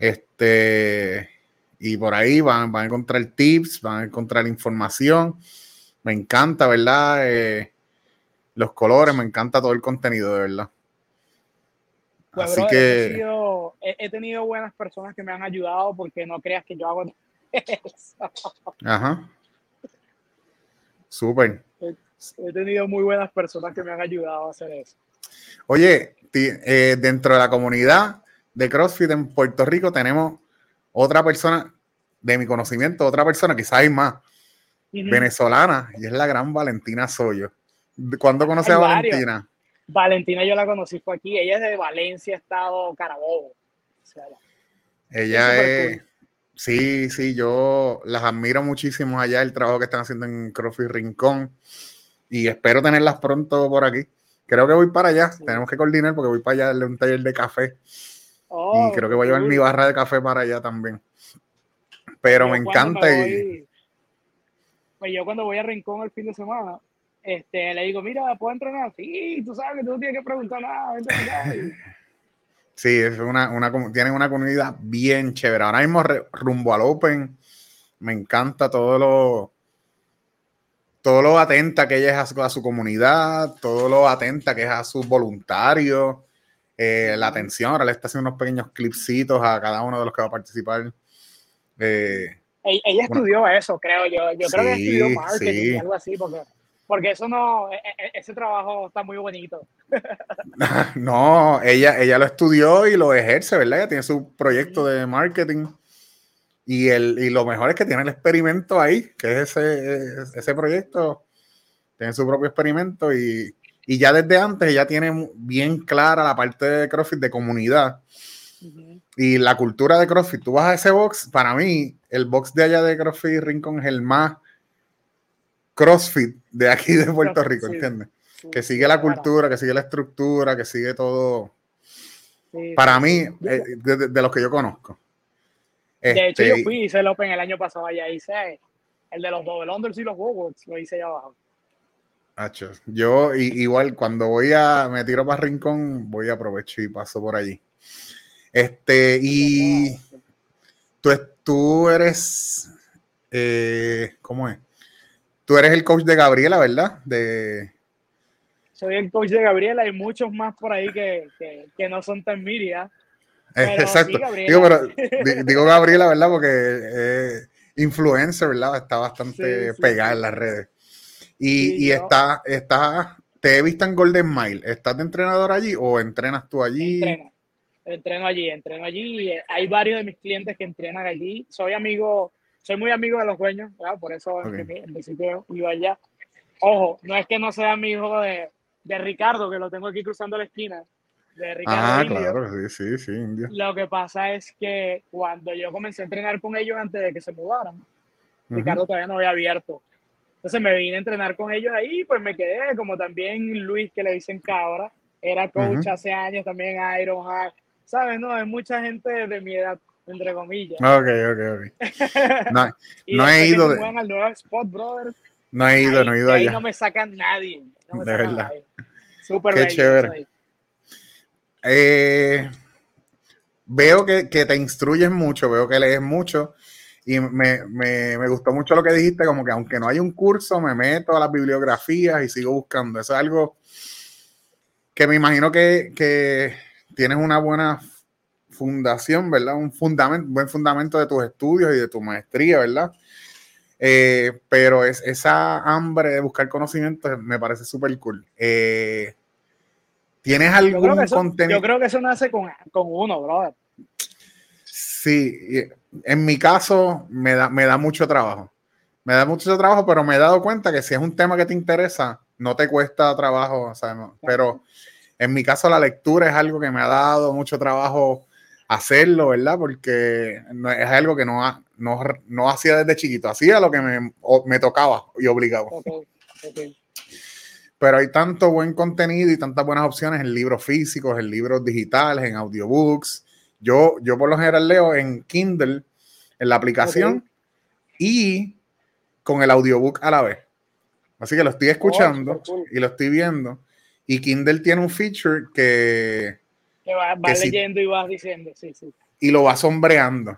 S1: Este, y por ahí van, van a encontrar tips, van a encontrar información me encanta, ¿verdad? Eh, los colores, me encanta todo el contenido, de verdad.
S2: Pues, Así que... He, tenido buenas personas que me han ayudado porque no creas que yo hago eso.
S1: Ajá. Súper.
S2: He, tenido muy buenas personas que me han ayudado a hacer eso.
S1: Oye, eh, dentro de la comunidad de CrossFit en Puerto Rico tenemos otra persona, de mi conocimiento, otra persona, quizás hay más, venezolana, y es la gran Valentina Soyo. ¿Cuándo conoce a Valentina?
S2: Valentina yo la conocí fue aquí, ella es de Valencia, Estado Carabobo.
S1: ella es, sí, sí, yo las admiro muchísimo allá, el trabajo que están haciendo en CrossFit Rincón, y espero tenerlas pronto por aquí. Creo que voy para allá, tenemos que coordinar porque voy para allá a darle un taller de café. Oh, y creo que voy a llevar mi barra de café para allá también. Pero me encanta. y,
S2: pues yo cuando voy a Rincón el fin de semana, este, le digo, mira, ¿puedo entrenar? Sí, tú sabes que tú no tienes que preguntar nada.
S1: Sí, es una, una, tienen una comunidad bien chévere. Ahora mismo rumbo al Open, me encanta todo lo, todo lo atenta que ella es a su, comunidad, todo lo atenta que es a sus voluntarios, eh, la atención. Ahora le está haciendo unos pequeños clipsitos a cada uno de los que va a participar.
S2: Eh, ella, estudió eso, creo yo. Yo creo que estudió marketing algo así, porque, porque eso no, e, e, ese trabajo está muy bonito.
S1: no, ella, ella lo estudió y lo ejerce, ¿verdad? Ella tiene su proyecto de marketing. Y, el, y lo mejor es que tiene el experimento ahí, que es ese, ese proyecto. Tiene su propio experimento y, y ya desde antes ella tiene bien clara la parte de CrossFit de comunidad. Y la cultura de CrossFit, tú vas a ese box, para mí, el box de allá de CrossFit Rincón es el más CrossFit de aquí de Puerto Rico, ¿entiendes? que sigue la cultura, que sigue la estructura, que sigue todo. para mí, eh, de, los que yo conozco.
S2: De hecho, yo este, fui, hice el Open el año pasado allá, hice el de los double unders y los Wowods, lo hice allá abajo.
S1: Yo igual cuando voy a, me tiro para Rincón, voy a aprovechar y paso por allí. Este, y tú, tú eres, eh, ¿cómo es? Tú eres el coach de Gabriela, ¿verdad? De...
S2: Soy el coach de Gabriela y muchos más por ahí que, que, no son tan miria.
S1: Exacto. digo, Gabriela, ¿verdad? Porque eh, influencer, ¿verdad? Está bastante pegada en las redes. Y, y está, está, te he visto en Golden Mile. ¿Estás de entrenador allí o entrenas tú allí?
S2: Entreno, entreno allí, entreno allí. Hay varios de mis clientes que entrenan allí. Soy amigo, soy muy amigo de los dueños, por eso en, principio iba allá. Ojo, no es que no sea amigo de, de Ricardo, que lo tengo aquí cruzando la esquina. De Ricardo
S1: ah, claro, sí, sí, sí,
S2: Lo que pasa es que cuando yo comencé a entrenar con ellos antes de que se mudaran, Ricardo todavía no había abierto. Entonces me vine a entrenar con ellos ahí, pues me quedé, como también Luis, que le dicen cabra, era coach hace años también Iron Heart, ¿sabes? No, hay mucha gente de mi edad, entre comillas.
S1: Ok, ok, ok. No, no he ido.
S2: De... Al nuevo spot, brother.
S1: No he ido, no he ido
S2: ahí
S1: allá.
S2: no me sacan nadie.
S1: de verdad.
S2: Súper
S1: Qué chévere. Eh, veo que, que, te instruyes mucho, veo que lees mucho y me, me, me, gustó mucho lo que dijiste, como que aunque no hay un curso, me meto a las bibliografías y sigo buscando. Eso es algo que me imagino que, que tienes una buena fundación, ¿verdad? Un fundamento, buen fundamento de tus estudios y de tu maestría, ¿verdad? Eh, pero es, esa hambre de buscar conocimiento me parece súper cool. Eh, ¿Tienes algún contenido?
S2: Yo creo que eso nace con, con uno, brother.
S1: Sí, en mi caso me da, me da mucho trabajo. Me da mucho trabajo, pero me he dado cuenta que si es un tema que te interesa, no te cuesta trabajo. O sea, pero en mi caso la lectura es algo que me ha dado mucho trabajo hacerlo, ¿verdad? Porque es algo que no, no, no, hacía desde chiquito, hacía lo que me, me tocaba y obligaba. Pero hay tanto buen contenido y tantas buenas opciones en libros físicos, en libros digitales, en audiobooks. Yo, yo por lo general leo en Kindle, en la aplicación, y con el audiobook a la vez. Así que lo estoy escuchando oh, y lo estoy viendo. Y Kindle tiene un feature que
S2: que vas leyendo y vas diciendo, sí, sí.
S1: Y lo va sombreando.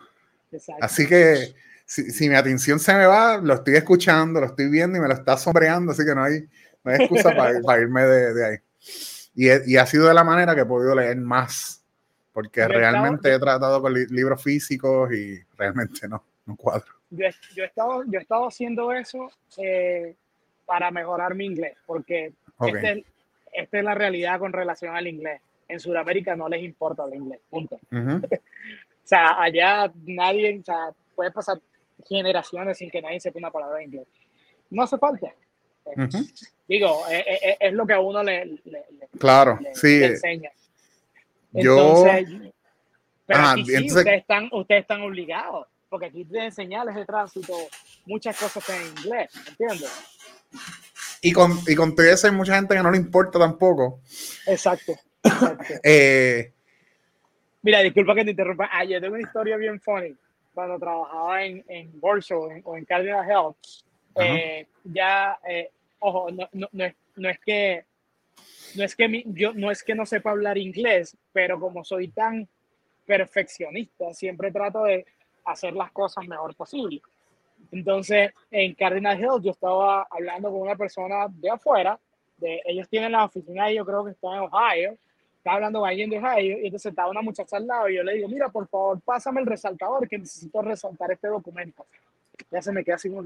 S1: Exacto. Así que si, mi atención se me va, lo estoy escuchando, lo estoy viendo y me lo está sombreando, así que no hay, no hay excusa para, irme de, ahí. Y, y, ha sido de la manera que he podido leer más, porque realmente he tratado con libros físicos y realmente no, no cuadro.
S2: Yo, yo, he, estado, yo he estado haciendo eso eh, para mejorar mi inglés, porque este esta es la realidad con relación al inglés en Sudamérica no les importa el inglés, punto. o sea, allá nadie, o sea, puede pasar generaciones sin que nadie sepa una palabra en inglés. No hace falta. Digo, es, eh, eh, eh, es, lo que a uno le,
S1: claro, sí.
S2: enseña. Entonces, yo... pero aquí sí, ustedes, están, ustedes están obligados, porque aquí tienen señales de tránsito, muchas cosas en inglés, ¿entiendes?
S1: Y con, y con eso hay mucha gente que no le importa tampoco.
S2: Exacto.
S1: Eh,
S2: Mira, disculpa que te interrumpa. Ah, yo tengo una historia bien funny. Cuando trabajaba en, en Warsaw o en Cardinal Health, eh, ya, eh, ojo, no, no, no, es, no, es, que no es que yo no es que no sepa hablar inglés, pero como soy tan perfeccionista, siempre trato de hacer las cosas mejor posible. Entonces, en Cardinal Health yo estaba hablando con una persona de afuera, de, ellos tienen la oficina, yo creo que está en Ohio, estaba hablando con alguien de Ohio y entonces estaba una muchacha al lado y yo le digo, mira, por favor, pásame el resaltador que necesito resaltar este documento. Ya se me queda así como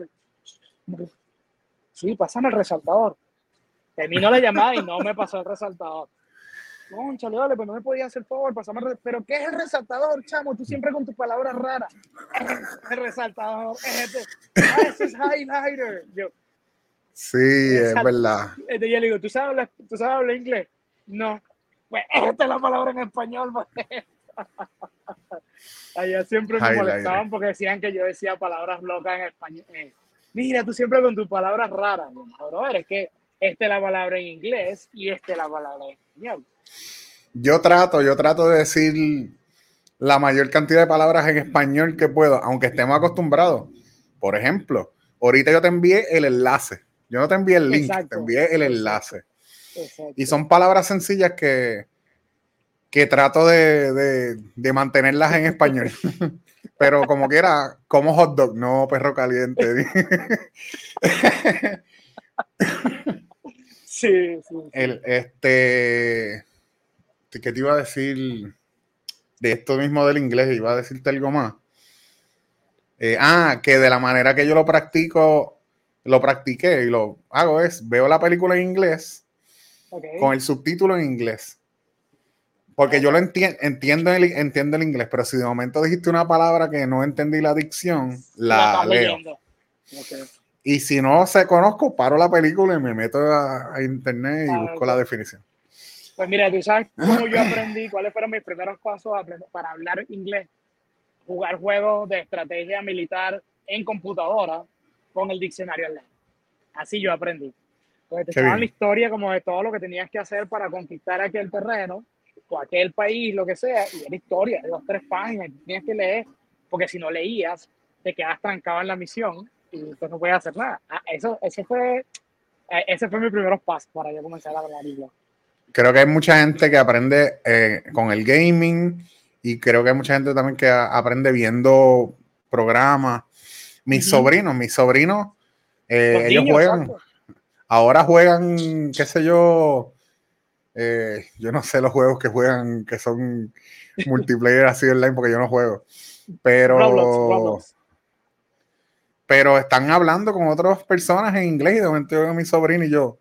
S2: sí, pásame el resaltador. Terminó la llamada y no me pasó el resaltador. No, chale, vale, pues no me podía hacer favor, pasame ¿Pero qué es el resaltador, chamo? Tú siempre con tus palabras raras. El resaltador, es este. Ah, ese es highlighter. Yo,
S1: sí, es verdad.
S2: Entonces yo le digo, ¿tú sabes, ¿tú sabes hablar inglés? No. Pues esta es la palabra en español. Allá siempre me molestaban porque decían que yo decía palabras locas en español. Eh, mira, tú siempre con tus palabras raras. No, es que esta es la palabra en inglés y esta es la palabra en español.
S1: Yo trato, yo trato de decir la mayor cantidad de palabras en español que puedo, aunque estemos acostumbrados. Por ejemplo, ahorita yo te envié el enlace. Yo no te envié el link, te envié el enlace. Y son palabras sencillas que, que trato de, mantenerlas en español. Pero como quiera, como hot dog, no perro caliente.
S2: sí, sí,
S1: El, este, ¿qué te iba a decir de esto mismo del inglés? Iba a decirte algo más. Eh, ah, que de la manera que yo lo practico, lo practiqué y lo hago es, veo la película en inglés con el subtítulo en inglés. Porque yo lo entiendo, entiendo el, entiendo el inglés, pero si de momento dijiste una palabra que no entendí la dicción, la, leo. Y si no se conozco, paro la película y me meto a, internet y busco la definición.
S2: Pues mira, tú sabes cómo yo aprendí, cuáles fueron mis primeros pasos para hablar inglés. Jugar juegos de estrategia militar en computadora con el diccionario en Así yo aprendí. Pues te estaban la historia como de todo lo que tenías que hacer para conquistar aquel terreno o aquel país, lo que sea, y era historia de dos, tres páginas, tenías que leer, porque si no leías, te quedas trancado en la misión y pues no puedes hacer nada. Ah, eso, ese fue, eh, ese fue mi primer paso para yo comenzar a hablar inglés.
S1: Creo que hay mucha gente que aprende eh, con el gaming y creo que hay mucha gente también que aprende viendo programas. Mis sobrinos, mis sobrinos, eh, ellos juegan, ahora juegan, qué sé yo, eh, yo no sé los juegos que juegan, que son multiplayer así online, porque yo no juego. Pero. Pero están hablando con otras personas en inglés y de momento yo mi sobrino y yo.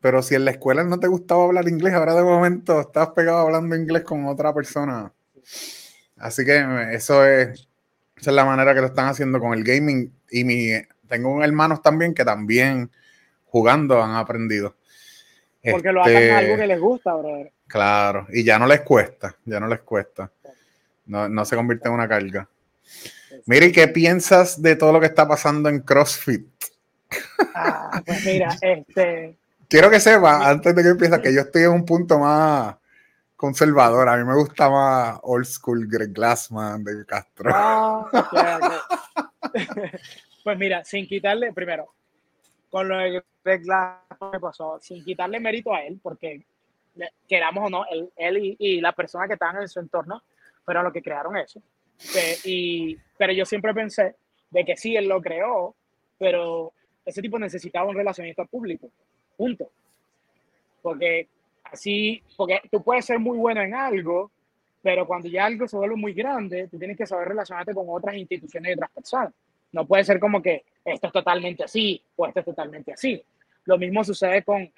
S1: Pero si en la escuela no te gustaba hablar inglés, ahora de momento estás pegado hablando inglés con otra persona. Así que eso es, esa es la manera que lo están haciendo con el gaming. Y mi, tengo hermanos también que también jugando han aprendido.
S2: Porque lo hacen algo que les gusta, brother.
S1: Claro, y ya no les cuesta, ya no les cuesta. No, se convierte en una carga. Mire, ¿qué piensas de todo lo que está pasando en CrossFit?
S2: Ah, pues mira, este.
S1: Quiero que sepa, antes de que empieces, que yo estoy en un punto más conservador. A mí me gusta más old school Greg Glassman de Castro. Ah,
S2: pues mira, sin quitarle, primero, con lo de Greg Glassman pasó, sin quitarle mérito a él, porque queramos o no, él, él y, la persona que estaban en su entorno fueron los que crearon eso. Y, pero yo siempre pensé de que sí, él lo creó, pero ese tipo necesitaba un relacionista público, punto. Porque así, porque tú puedes ser muy bueno en algo, pero cuando ya algo se vuelve muy grande, tú tienes que saber relacionarte con otras instituciones y otras personas. No puede ser como que esto es totalmente así o esto es totalmente así. Lo mismo sucede con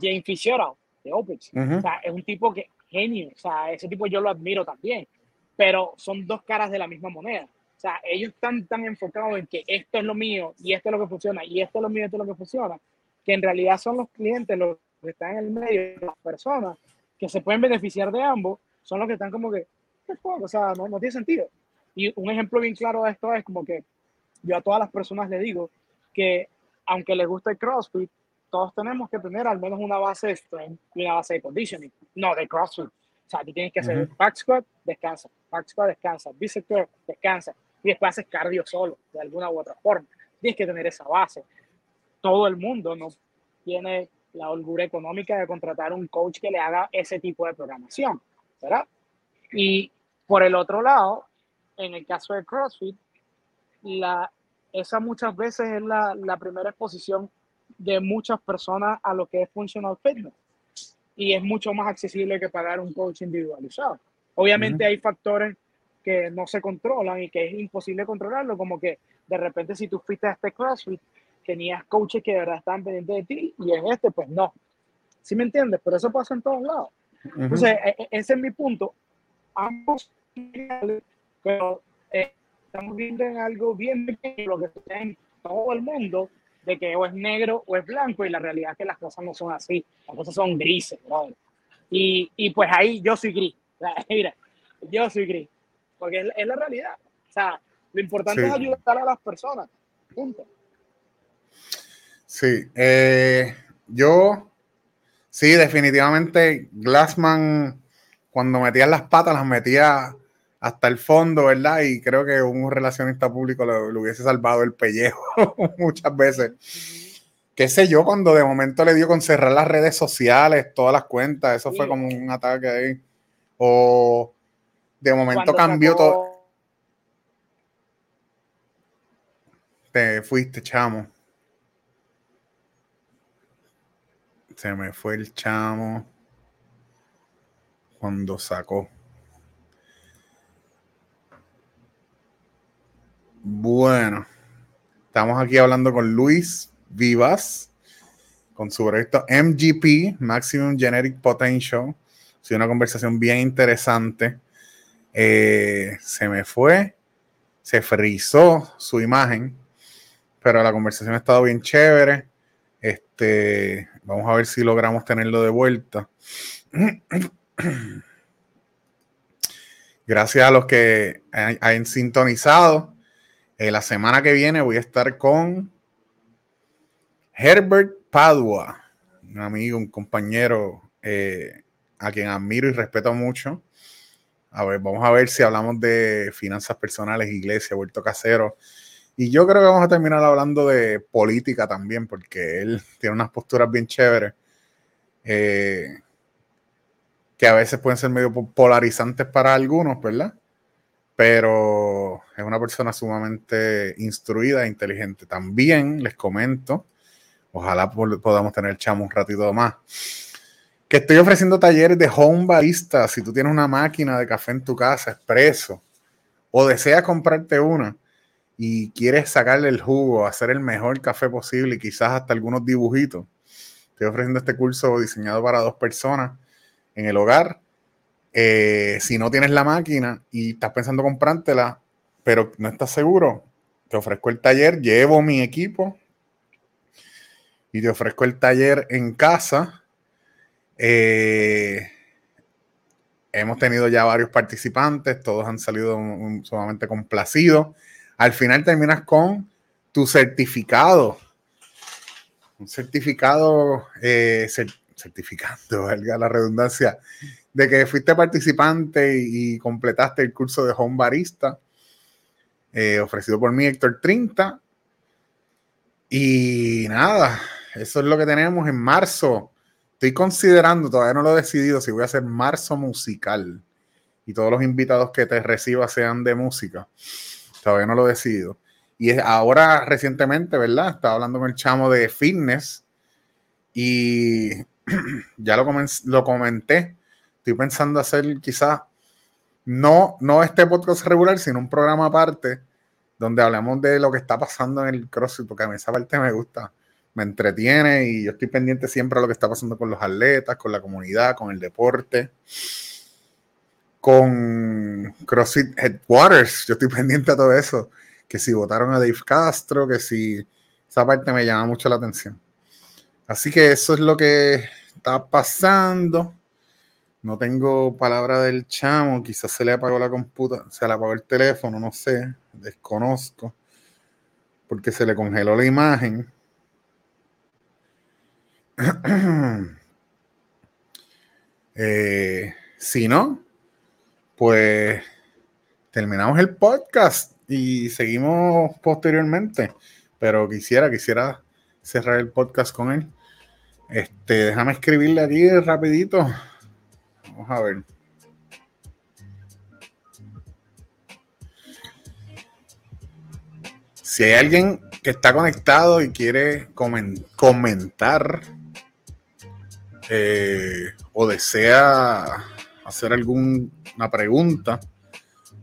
S2: James Fitzgerald de Opix. O sea, es un tipo que genio. O sea, ese tipo yo lo admiro también. Pero son dos caras de la misma moneda. O sea, ellos están tan enfocados en que esto es lo mío y esto es lo que funciona y esto es lo mío y esto es lo que funciona, que en realidad son los clientes los que están en el medio, las personas que se pueden beneficiar de ambos, son los que están como que, o sea, no, no tiene sentido. Y un ejemplo bien claro de esto es como que yo a todas las personas le digo que aunque les guste el CrossFit, todos tenemos que tener al menos una base de strength y una base de conditioning, no de CrossFit. O sea, tú tienes que hacer back squat, descansa, back squat, descansa, bicep curl, descansa, y después haces cardio solo, de alguna u otra forma. Tienes que tener esa base. Todo el mundo no tiene la holgura económica de contratar un coach que le haga ese tipo de programación, ¿verdad? Y por el otro lado, en el caso de CrossFit, la, esa muchas veces es la, la, primera exposición de muchas personas a lo que es functional fitness. Y es mucho más accesible que pagar un coach individualizado. Obviamente hay factores que no se controlan y que es imposible controlarlo, como que de repente si tú fuiste a este CrossFit, tenías coaches que de verdad están pendientes de ti y en este pues no. ¿Sí me entiendes? Pero eso pasa en todos lados. Entonces, e, e, ese es mi punto. Ambos, pero eh, estamos viendo en algo bien lo que está en todo el mundo, de que o es negro o es blanco, y la realidad es que las cosas no son así, las cosas son grises. Y, y, pues ahí yo soy gris. Mira, yo soy gris, porque es, la realidad. O sea, lo importante es ayudar a las personas. Punto.
S1: Sí, eh, yo, sí, definitivamente Glassman, cuando metía las patas, las metía hasta el fondo, ¿verdad? Y creo que un relacionista público le, hubiese salvado el pellejo muchas veces. Qué sé yo, cuando de momento le dio con cerrar las redes sociales, todas las cuentas, eso fue como un ataque ahí. O de momento cambió todo. Te fuiste, chamo. Se me fue el chamo cuando sacó. Bueno, Estamos aquí hablando con Luis Vivas, con su proyecto MGP, Maximum Genetic Potential. Ha una conversación bien interesante. Eh, se me fue, se frizó su imagen, pero la conversación ha estado bien chévere. Este, vamos a ver si logramos tenerlo de vuelta. Gracias a los que han sintonizado. Eh, la semana que viene voy a estar con Herbert Padua, un amigo, un compañero eh, a quien admiro y respeto mucho. A ver, vamos a ver si hablamos de finanzas personales, iglesia, vuelto casero. Y yo creo que vamos a terminar hablando de política también, porque él tiene unas posturas bien chéveres. Eh, que a veces pueden ser medio polarizantes para algunos, ¿verdad? Pero es una persona sumamente instruida e inteligente. También les comento, ojalá podamos tener chamo un ratito más, que estoy ofreciendo talleres de home barista. Si tú tienes una máquina de café en tu casa, expreso, o deseas comprarte una y quieres sacarle el jugo, hacer el mejor café posible y quizás hasta algunos dibujitos, estoy ofreciendo este curso diseñado para dos personas en el hogar. Eh, si no tienes la máquina y estás pensando comprártela, pero no estás seguro, te ofrezco el taller, llevo mi equipo y te ofrezco el taller en casa. Eh, hemos tenido ya varios participantes, todos han salido sumamente complacidos. Al final terminas con tu certificado. Un certificado eh, certificando, valga la redundancia, de que fuiste participante y, completaste el curso de Home Barista, eh, ofrecido por mí, Héctor 30. Y nada, eso es lo que tenemos en marzo. Estoy considerando, todavía no lo he decidido, si voy a hacer marzo musical y todos los invitados que te reciba sean de música. Todavía no lo he decidido. Y ahora recientemente, ¿verdad? Estaba hablando con el chamo de fitness y ya lo, lo comenté. Estoy pensando hacer quizás no, no este podcast regular, sino un programa aparte donde hablemos de lo que está pasando en el CrossFit, porque a mí esa parte me gusta, me entretiene y yo estoy pendiente siempre de lo que está pasando con los atletas, con la comunidad, con el deporte, con CrossFit Headquarters. Yo estoy pendiente a todo eso, que si votaron a Dave Castro, que si esa parte me llama mucho la atención. Así que eso es lo que está pasando. No tengo palabra del chamo, quizás se le apagó la computadora, se le apagó el teléfono, no sé, desconozco, porque se le congeló la imagen. Eh, si no, pues terminamos el podcast y seguimos posteriormente, pero quisiera, quisiera cerrar el podcast con él. Este, déjame escribirle aquí rapidito. Vamos a ver. Si hay alguien que está conectado y quiere comentar eh, o desea hacer alguna pregunta,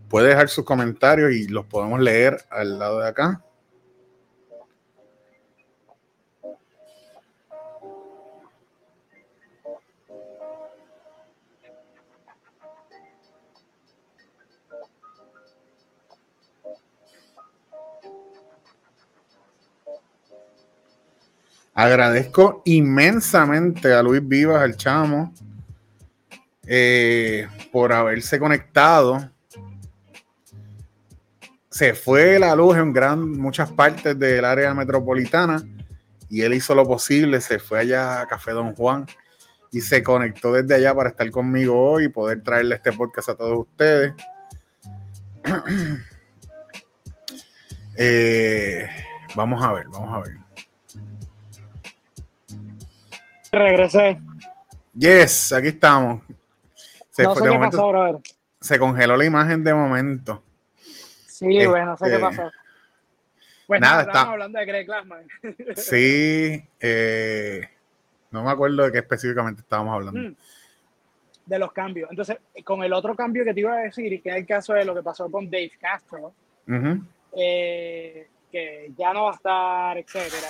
S1: puede dejar sus comentarios y los podemos leer al lado de acá. Agradezco inmensamente a Luis Vivas, el chamo, eh, por haberse conectado. Se fue la luz en gran, muchas partes del área metropolitana y él hizo lo posible, se fue allá a Café Don Juan y se conectó desde allá para estar conmigo hoy y poder traerle este podcast a todos ustedes. Eh, vamos a ver, vamos a ver.
S2: Regresé.
S1: Yes, aquí estamos. Se, se congeló la imagen de momento.
S2: Sí, bueno, no sé qué este, pasó. Pues nada, estamos hablando de Greg Glassman.
S1: sí, eh, no me acuerdo de qué específicamente estábamos hablando. Mm,
S2: de los cambios. Entonces, con el otro cambio que te iba a decir, que es el caso de lo que pasó con Dave Castro, eh, que ya no va a estar, etcétera,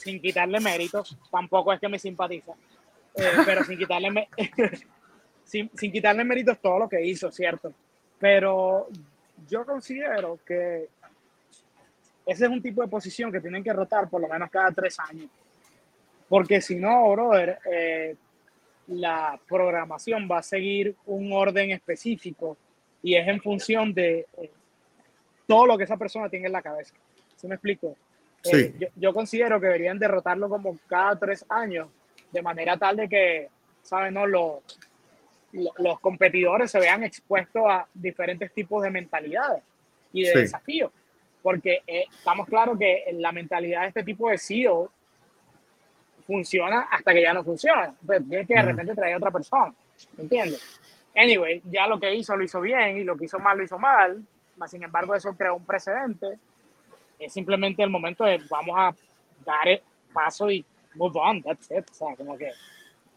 S2: sin quitarle méritos, tampoco es que me simpatiza, eh, pero sin quitarle, sin, sin quitarle méritos todo lo que hizo, ¿cierto? Pero yo considero que ese es un tipo de posición que tienen que rotar por lo menos cada tres años. Porque si no, brother, eh, la programación va a seguir un orden específico y es en función de eh, todo lo que esa persona tiene en la cabeza. ¿Sí me explico? Eh, sí. yo, considero que deberían derrotarlo como cada tres años, de manera tal de que, ¿saben? No? Los, los competidores se vean expuestos a diferentes tipos de mentalidades y de desafíos. Porque eh, estamos claros que la mentalidad de este tipo de CEO funciona hasta que ya no funciona. Entonces, tiene que de repente traer a otra persona. ¿Entiendes? Anyway, ya lo que hizo lo hizo bien y lo que hizo mal lo hizo mal. Sin embargo, eso creó un precedente. Es simplemente el momento de vamos a dar el paso y move on. That's it. O sea, como que.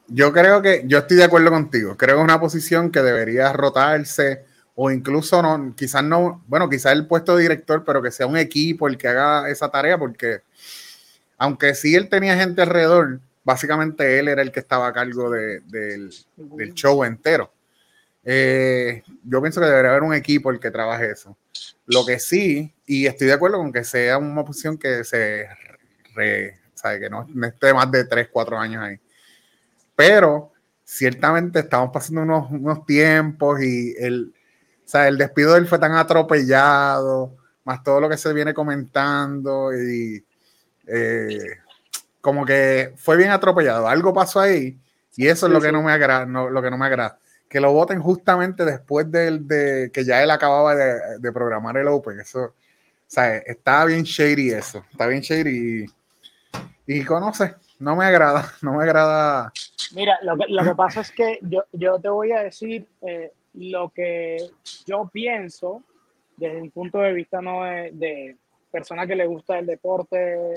S1: Yo creo que yo estoy de acuerdo contigo. Creo que es una posición que debería rotarse o incluso no, quizás no, bueno, quizás el puesto de director, pero que sea un equipo el que haga esa tarea, porque aunque sí él tenía gente alrededor, básicamente él era el que estaba a cargo de, del, del, show entero. Eh, yo pienso que debería haber un equipo el que trabaje eso. Lo que sí, y estoy de acuerdo con que sea una opción que se sabe que no, esté más de 3, 4 años ahí. Pero ciertamente estamos pasando unos, unos tiempos y el, el despido de él fue tan atropellado, más todo lo que se viene comentando y eh, como que fue bien atropellado. Algo pasó ahí y eso es lo que no me agrada, lo que no me agrada. Que lo voten justamente después de, que ya él acababa de, programar el Open. Eso, o sea, estaba bien shady eso. Está bien shady y, y conoce, no me agrada, no me agrada.
S2: Mira, lo que, lo que pasa es que yo, yo te voy a decir, eh, lo que yo pienso desde un punto de vista no de, de persona que le gusta el deporte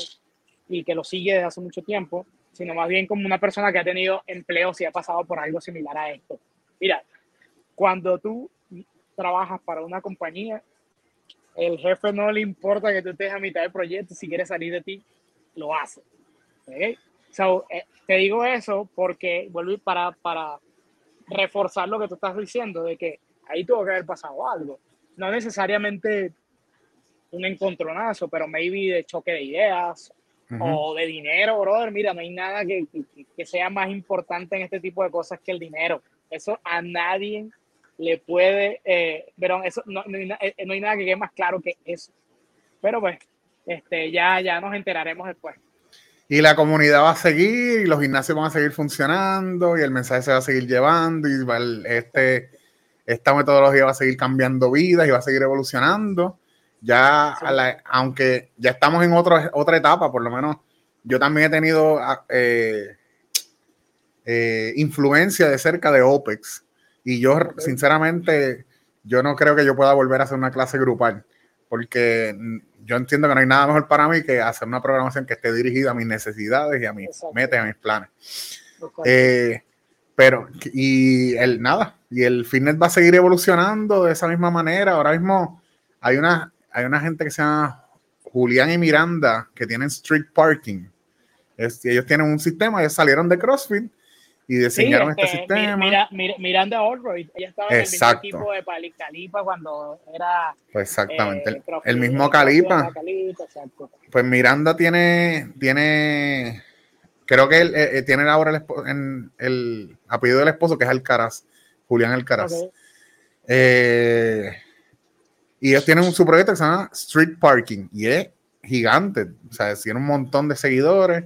S2: y que lo sigue desde hace mucho tiempo, sino más bien como una persona que ha tenido empleos y ha pasado por algo similar a esto. Mira, cuando tú trabajas para una compañía, el jefe no le importa que tú estés a mitad del proyecto, si quiere salir de ti, lo hace. ¿Okay? So, eh, te digo eso porque, vuelvo para, para reforzar lo que tú estás diciendo, de que ahí tuvo que haber pasado algo. No necesariamente un encontronazo, pero maybe de choque de ideas o de dinero, brother. Mira, no hay nada que, que, sea más importante en este tipo de cosas que el dinero. Eso a nadie le puede, eh, pero eso no, no, hay, eh, no, hay, nada que quede más claro que eso. Pero pues, este, ya, ya nos enteraremos después.
S1: Y la comunidad va a seguir, y los gimnasios van a seguir funcionando, y el mensaje se va a seguir llevando, y este, esta metodología va a seguir cambiando vidas y va a seguir evolucionando. Ya, aunque ya estamos en otra otra etapa, por lo menos yo también he tenido ah, eh, eh, influencia de cerca de OPEX. Y yo, sinceramente, yo no creo que yo pueda volver a hacer una clase grupal, porque yo entiendo que no hay nada mejor para mí que hacer una programación que esté dirigida a mis necesidades y a mis metas, a mis planes. Eh, pero, y el nada, y el fitness va a seguir evolucionando de esa misma manera. Ahora mismo hay una, hay una gente que se llama Julián y Miranda que tienen street parking. ellos tienen un sistema, ellos salieron de CrossFit y diseñaron este, sistema.
S2: Mira, Miranda Allroyd, ella estaba en el mismo equipo de Calipa cuando era.
S1: Pues exactamente, el, eh, mismo Calipa. Pues Miranda tiene, tiene, creo que él, eh, tiene ahora el, en el apellido del esposo que es Alcaraz, Julián Alcaraz. Eh, y ellos tienen su proyecto que se llama Street Parking y es gigante, o sea, tiene un montón de seguidores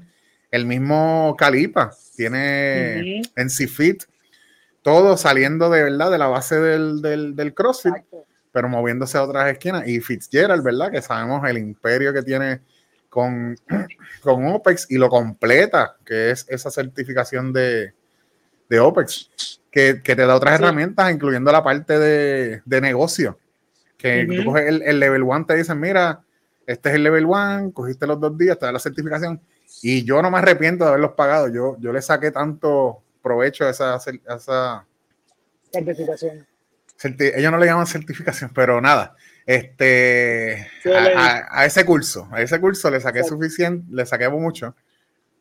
S1: el mismo Calipa tiene en CFIT, todo saliendo de verdad de la base del, del, CrossFit, pero moviéndose a otras esquinas. Y Fitzgerald, ¿verdad? Que sabemos el imperio que tiene con, con OPEX y lo completa, que es esa certificación de, de OPEX, que, que, te da otras herramientas, incluyendo la parte de, de negocio. Que tú coges el, el level 1, te dicen, mira, este es el level 1, cogiste los dos días, te da la certificación y yo no me arrepiento de haberlos pagado. Yo, yo le saqué tanto provecho a esa, esa
S2: certificación.
S1: ellos no le llaman certificación, pero nada. Este, a, ese curso, a ese curso le saqué suficiente, le saqué mucho,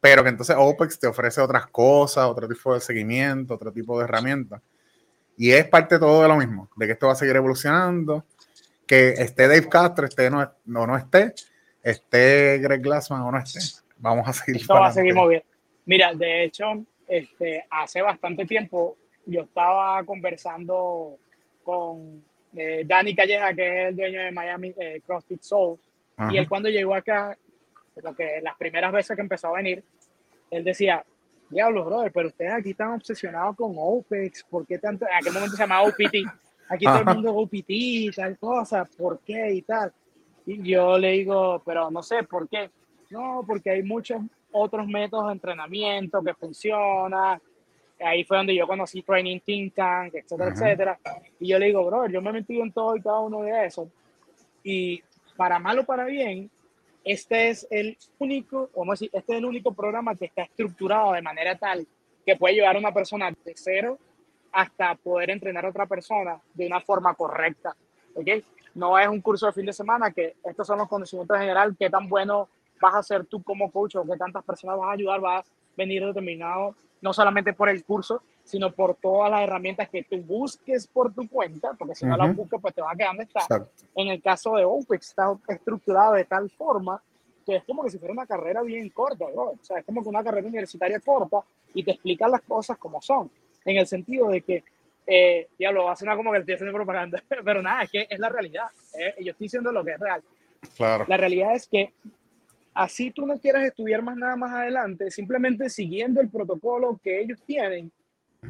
S1: pero que entonces OPEX te ofrece otras cosas, otro tipo de seguimiento, otro tipo de herramientas. Y es parte de todo de lo mismo, de que esto va a seguir evolucionando, que esté Dave Castro, esté no, no, no esté, esté Greg Glassman o no esté. Vamos a seguir.
S2: Esto va a seguir moviendo. Mira, de hecho, este, hace bastante tiempo yo estaba conversando con eh, Dani Calleja, que es el dueño de Miami eh, CrossFit Soul, y él cuando llegó acá, lo que las primeras veces que empezó a venir, él decía, diablos, brother, pero ustedes aquí están obsesionados con OPEX, ¿por qué tanto? En aquel momento se llamaba OPT, aquí todo el mundo OPT y tal cosa, ¿por qué y tal? Y yo le digo, pero no sé, ¿por qué? No, porque hay muchos otros métodos de entrenamiento que funcionan. Ahí fue donde yo conocí Training Think Tank, etcétera, etcétera. Y yo le digo, bro, yo me he metido en todo y cada uno de esos. Y para mal o para bien, este es el único, vamos a decir, este es el único programa que está estructurado de manera tal que puede llevar a una persona de cero hasta poder entrenar a otra persona de una forma correcta. ¿okay? No es un curso de fin de semana que estos son los conocimientos en general, qué tan bueno vas a ser tú como coach o qué tantas personas vas a ayudar, vas a venir determinado no solamente por el curso, sino por todas las herramientas que tú busques por tu cuenta, porque si no las buscas, pues te vas a quedar donde está. En el caso de OPEX, está estructurado de tal forma que es como que si fuera una carrera bien corta, O sea, es como que una carrera universitaria corta y te explica las cosas como son, en el sentido de que, eh, ya lo va a sonar como que estoy haciendo propaganda, pero nada, es que es la realidad. Eh, yo estoy diciendo lo que es real.
S1: Claro.
S2: La realidad es que así tú no quieras estudiar más nada más adelante, simplemente siguiendo el protocolo que ellos tienen,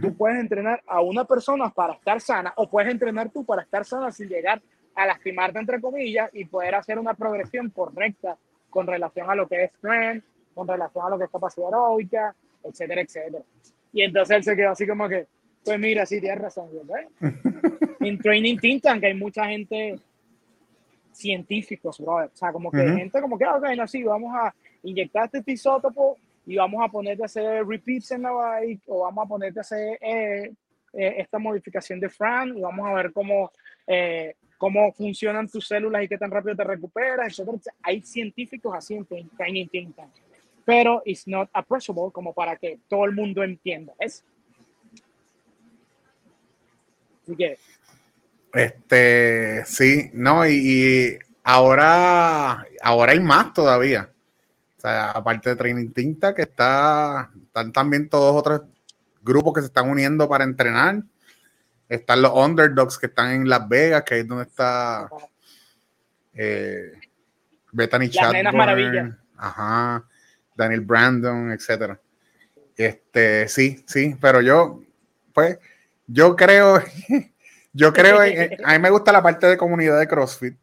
S2: tú puedes entrenar a una persona para estar sana o puedes entrenar tú para estar sana sin llegar a lastimarte entre comillas y poder hacer una progresión correcta con relación a lo que es strength, con relación a lo que es capacidad aeróbica, etcétera, etcétera. Y entonces él se quedó así como que, pues mira, sí, tienes razón. en Training Think Tank hay mucha gente científicos, brother. O sea, como que gente como que, ah, ok, no, sí, vamos a inyectar este isótopo y vamos a ponerte a hacer repeats en la bike o vamos a ponerte a hacer eh, eh, esta modificación de Fran y vamos a ver cómo, eh, cómo funcionan tus células y qué tan rápido te recuperas, etc. Hay científicos así en Training Think Tank, pero it's not approachable como para que todo el mundo entienda. Es Así que
S1: este, sí, no, y, ahora, ahora hay más todavía. O sea, aparte de Training Tinta, que está, están también todos otros grupos que se están uniendo para entrenar. Están los underdogs que están en Las Vegas, que es donde está eh, Bethany Chadbourne, ajá, Daniel Brandon, etcétera. Este, sí, sí, pero yo, pues, yo creo Yo creo, a mí me gusta la parte de comunidad de CrossFit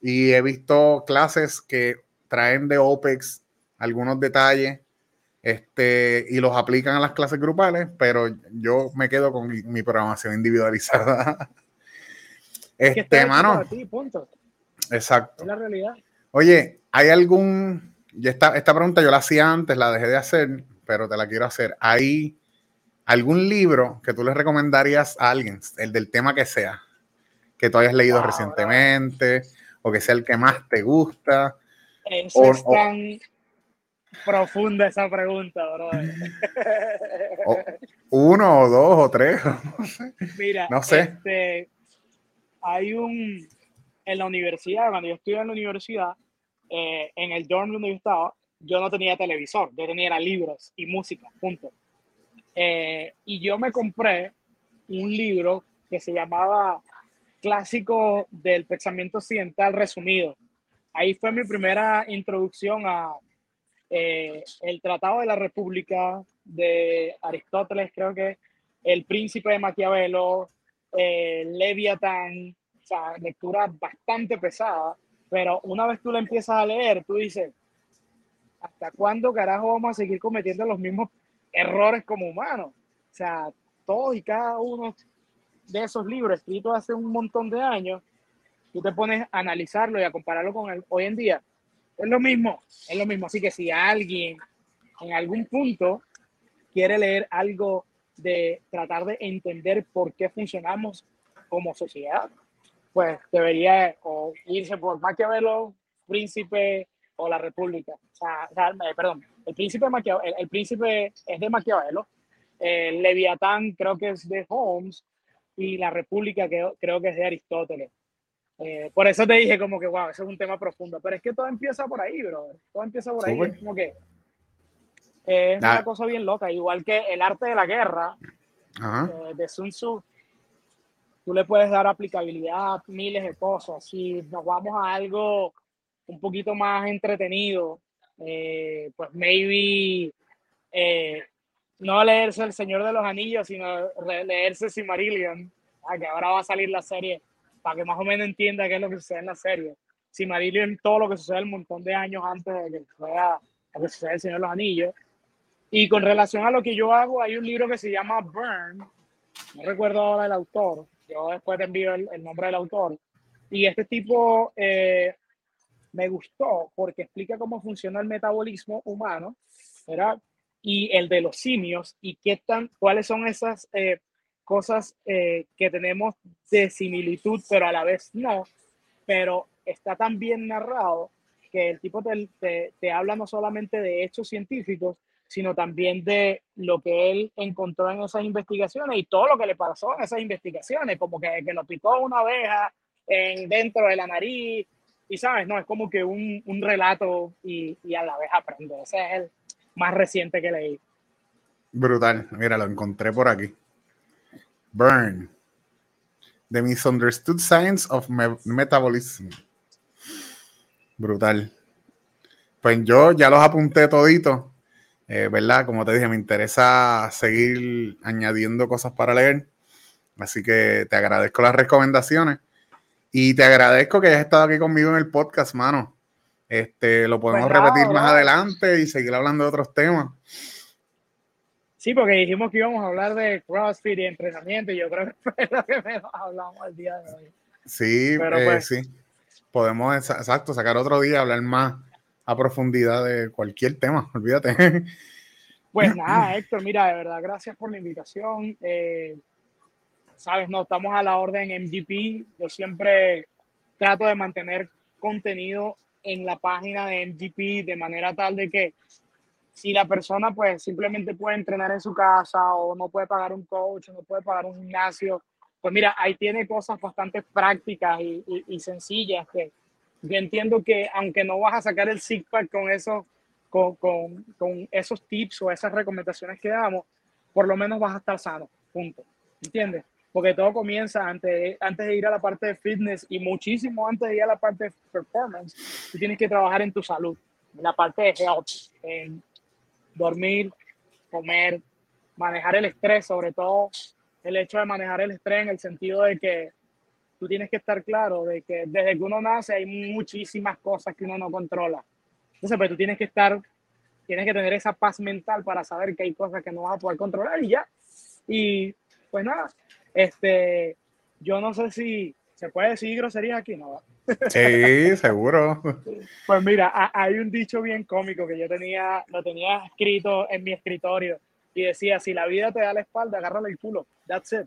S1: y he visto clases que traen de OPEX algunos detalles este, y los aplican a las clases grupales, pero yo me quedo con mi, programación individualizada. Este, mano. Exacto.
S2: Es la realidad.
S1: Oye, ¿hay algún... Esta, esta pregunta yo la hacía antes, la dejé de hacer, pero te la quiero hacer. ¿Hay algún libro que tú le recomendarías a alguien, el del tema que sea, que tú hayas leído recientemente o que sea el que más te gusta.
S2: Eso es tan profunda esa pregunta, bro.
S1: uno o dos o tres.
S2: Mira,
S1: no sé.
S2: Este, hay un en la universidad, cuando yo estuve en la universidad, eh, en el dorm donde yo estaba, yo no tenía televisor, yo tenía libros y música, punto. Eh, y yo me compré un libro que se llamaba Clásico del Pensamiento Occidental Resumido. Ahí fue mi primera introducción a eh, el Tratado de la República de Aristóteles, creo que El Príncipe de Maquiavelo, eh, Leviatán, o sea, lectura bastante pesada, pero una vez tú la empiezas a leer, tú dices, ¿hasta cuándo carajo vamos a seguir cometiendo los mismos errores como humanos. O sea, todos y cada uno de esos libros escritos hace un montón de años, tú te pones a analizarlo y a compararlo con el, hoy en día. Es lo mismo, es lo mismo. Así que si alguien en algún punto quiere leer algo de tratar de entender por qué funcionamos como sociedad, pues debería o irse por Maquiavelo, Príncipe o la República. O sea, eh, perdón, el príncipe, el, príncipe es de Maquiavelo, el Leviatán creo que es de Holmes y la República creo, creo que es de Aristóteles. Eh, por eso te dije como que, wow, eso es un tema profundo. Pero es que todo empieza por ahí, bro. Todo empieza por ahí. Es como que es una cosa bien loca. Igual que el arte de la guerra eh, de Sun Tzu, tú le puedes dar aplicabilidad a miles de cosas. Si nos vamos a algo un poquito más entretenido, eh, pues maybe no leerse El Señor de los Anillos, sino leerse Silmarillion, ah, que ahora va a salir la serie para que más o menos entienda qué es lo que sucede en la serie. Si Marillion, todo lo que sucede un montón de años antes de que suceda el Señor de los Anillos. Y con relación a lo que yo hago, hay un libro que se llama Burn, no recuerdo ahora el autor, yo después te envío el, nombre del autor. Y este tipo eh, me gustó porque explica cómo funciona el metabolismo humano, ¿verdad? Y el de los simios y qué tan, cuáles son esas eh, cosas eh, que tenemos de similitud, pero a la vez no, pero está tan bien narrado que el tipo te, te, habla no solamente de hechos científicos, sino también de lo que él encontró en esas investigaciones y todo lo que le pasó en esas investigaciones, como que, que lo picó una abeja en, dentro de la nariz, y sabes, no, es como que un, un relato y, y, a la vez aprende. Ese es el más reciente que leí.
S1: Brutal, mira, lo encontré por aquí. Burn. The Misunderstood Science of Metabolism. Brutal. Pues yo ya los apunté toditos. Eh, ¿Verdad? Como te dije, me interesa seguir añadiendo cosas para leer. Así que te agradezco las recomendaciones. Y te agradezco que hayas estado aquí conmigo en el podcast, mano. Este, lo podemos pues repetir más adelante y seguir hablando de otros temas.
S2: Sí, porque dijimos que íbamos a hablar de CrossFit y entrenamiento y yo creo que fue lo que menos hablamos el día de hoy.
S1: Sí, Pero eh, pues, sí. Podemos, exacto, sacar otro día, hablar más a profundidad de cualquier tema, olvídate.
S2: Pues nada, Héctor, mira, de verdad, gracias por la invitación. Eh, Sabes, no, estamos a la orden MGP. Yo siempre trato de mantener contenido en la página de MGP de manera tal de que si la persona pues simplemente puede entrenar en su casa o no puede pagar un coach no puede pagar un gimnasio, pues mira, ahí tiene cosas bastante prácticas y, sencillas que yo entiendo que aunque no vas a sacar el six pack con esos, con, esos tips o esas recomendaciones que damos, por lo menos vas a estar sano, punto. ¿Entiendes? Porque todo comienza antes, antes de ir a la parte de fitness y muchísimo antes de ir a la parte de performance, tú tienes que trabajar en tu salud, en la parte de health, en dormir, comer, manejar el estrés, sobre todo el hecho de manejar el estrés en el sentido de que tú tienes que estar claro de que desde que uno nace hay muchísimas cosas que uno no controla. Entonces, pues tú tienes que estar, tienes que tener esa paz mental para saber que hay cosas que no vas a poder controlar y ya. Y pues nada, este, yo no sé si se puede decir grosería aquí, ¿no?
S1: Sí, seguro.
S2: Pues mira, hay un dicho bien cómico que yo tenía, lo tenía escrito en mi escritorio y decía, si la vida te da la espalda, agárrale el culo. That's it.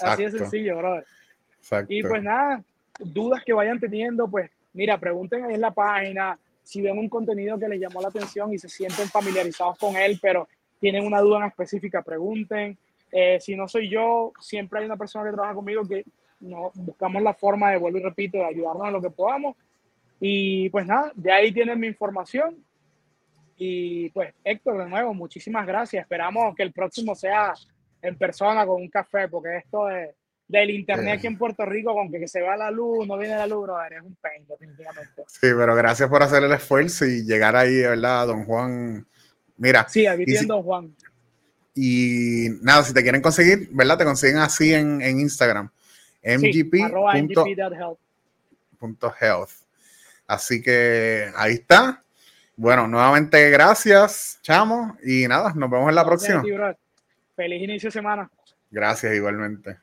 S2: Así de sencillo, brother. Exacto. Y pues nada, dudas que vayan teniendo, pues mira, pregunten ahí en la página, si ven un contenido que les llamó la atención y se sienten familiarizados con él, pero tienen una duda en específica, pregunten. Eh, si no soy yo, siempre hay una persona que trabaja conmigo que no, buscamos la forma de, vuelvo y repito, de ayudarnos en lo que podamos. Y pues nada, de ahí tienen mi información. Y pues Héctor, de nuevo, muchísimas gracias. Esperamos que el próximo sea en persona con un café, porque esto de, del internet aquí en Puerto Rico, con que, se va la luz, no viene la luz, brother, es un pain, definitivamente.
S1: Sí, pero gracias por hacer el esfuerzo y llegar ahí, ¿verdad, don Juan? Mira.
S2: Sí, aquí tiene don Juan.
S1: Y nada, si te quieren conseguir, ¿verdad? Te consiguen así en, en Instagram mgp.health. Así que ahí está. Bueno, nuevamente gracias, chamo. Y nada, nos vemos en la próxima.
S2: Feliz inicio de semana.
S1: Gracias igualmente.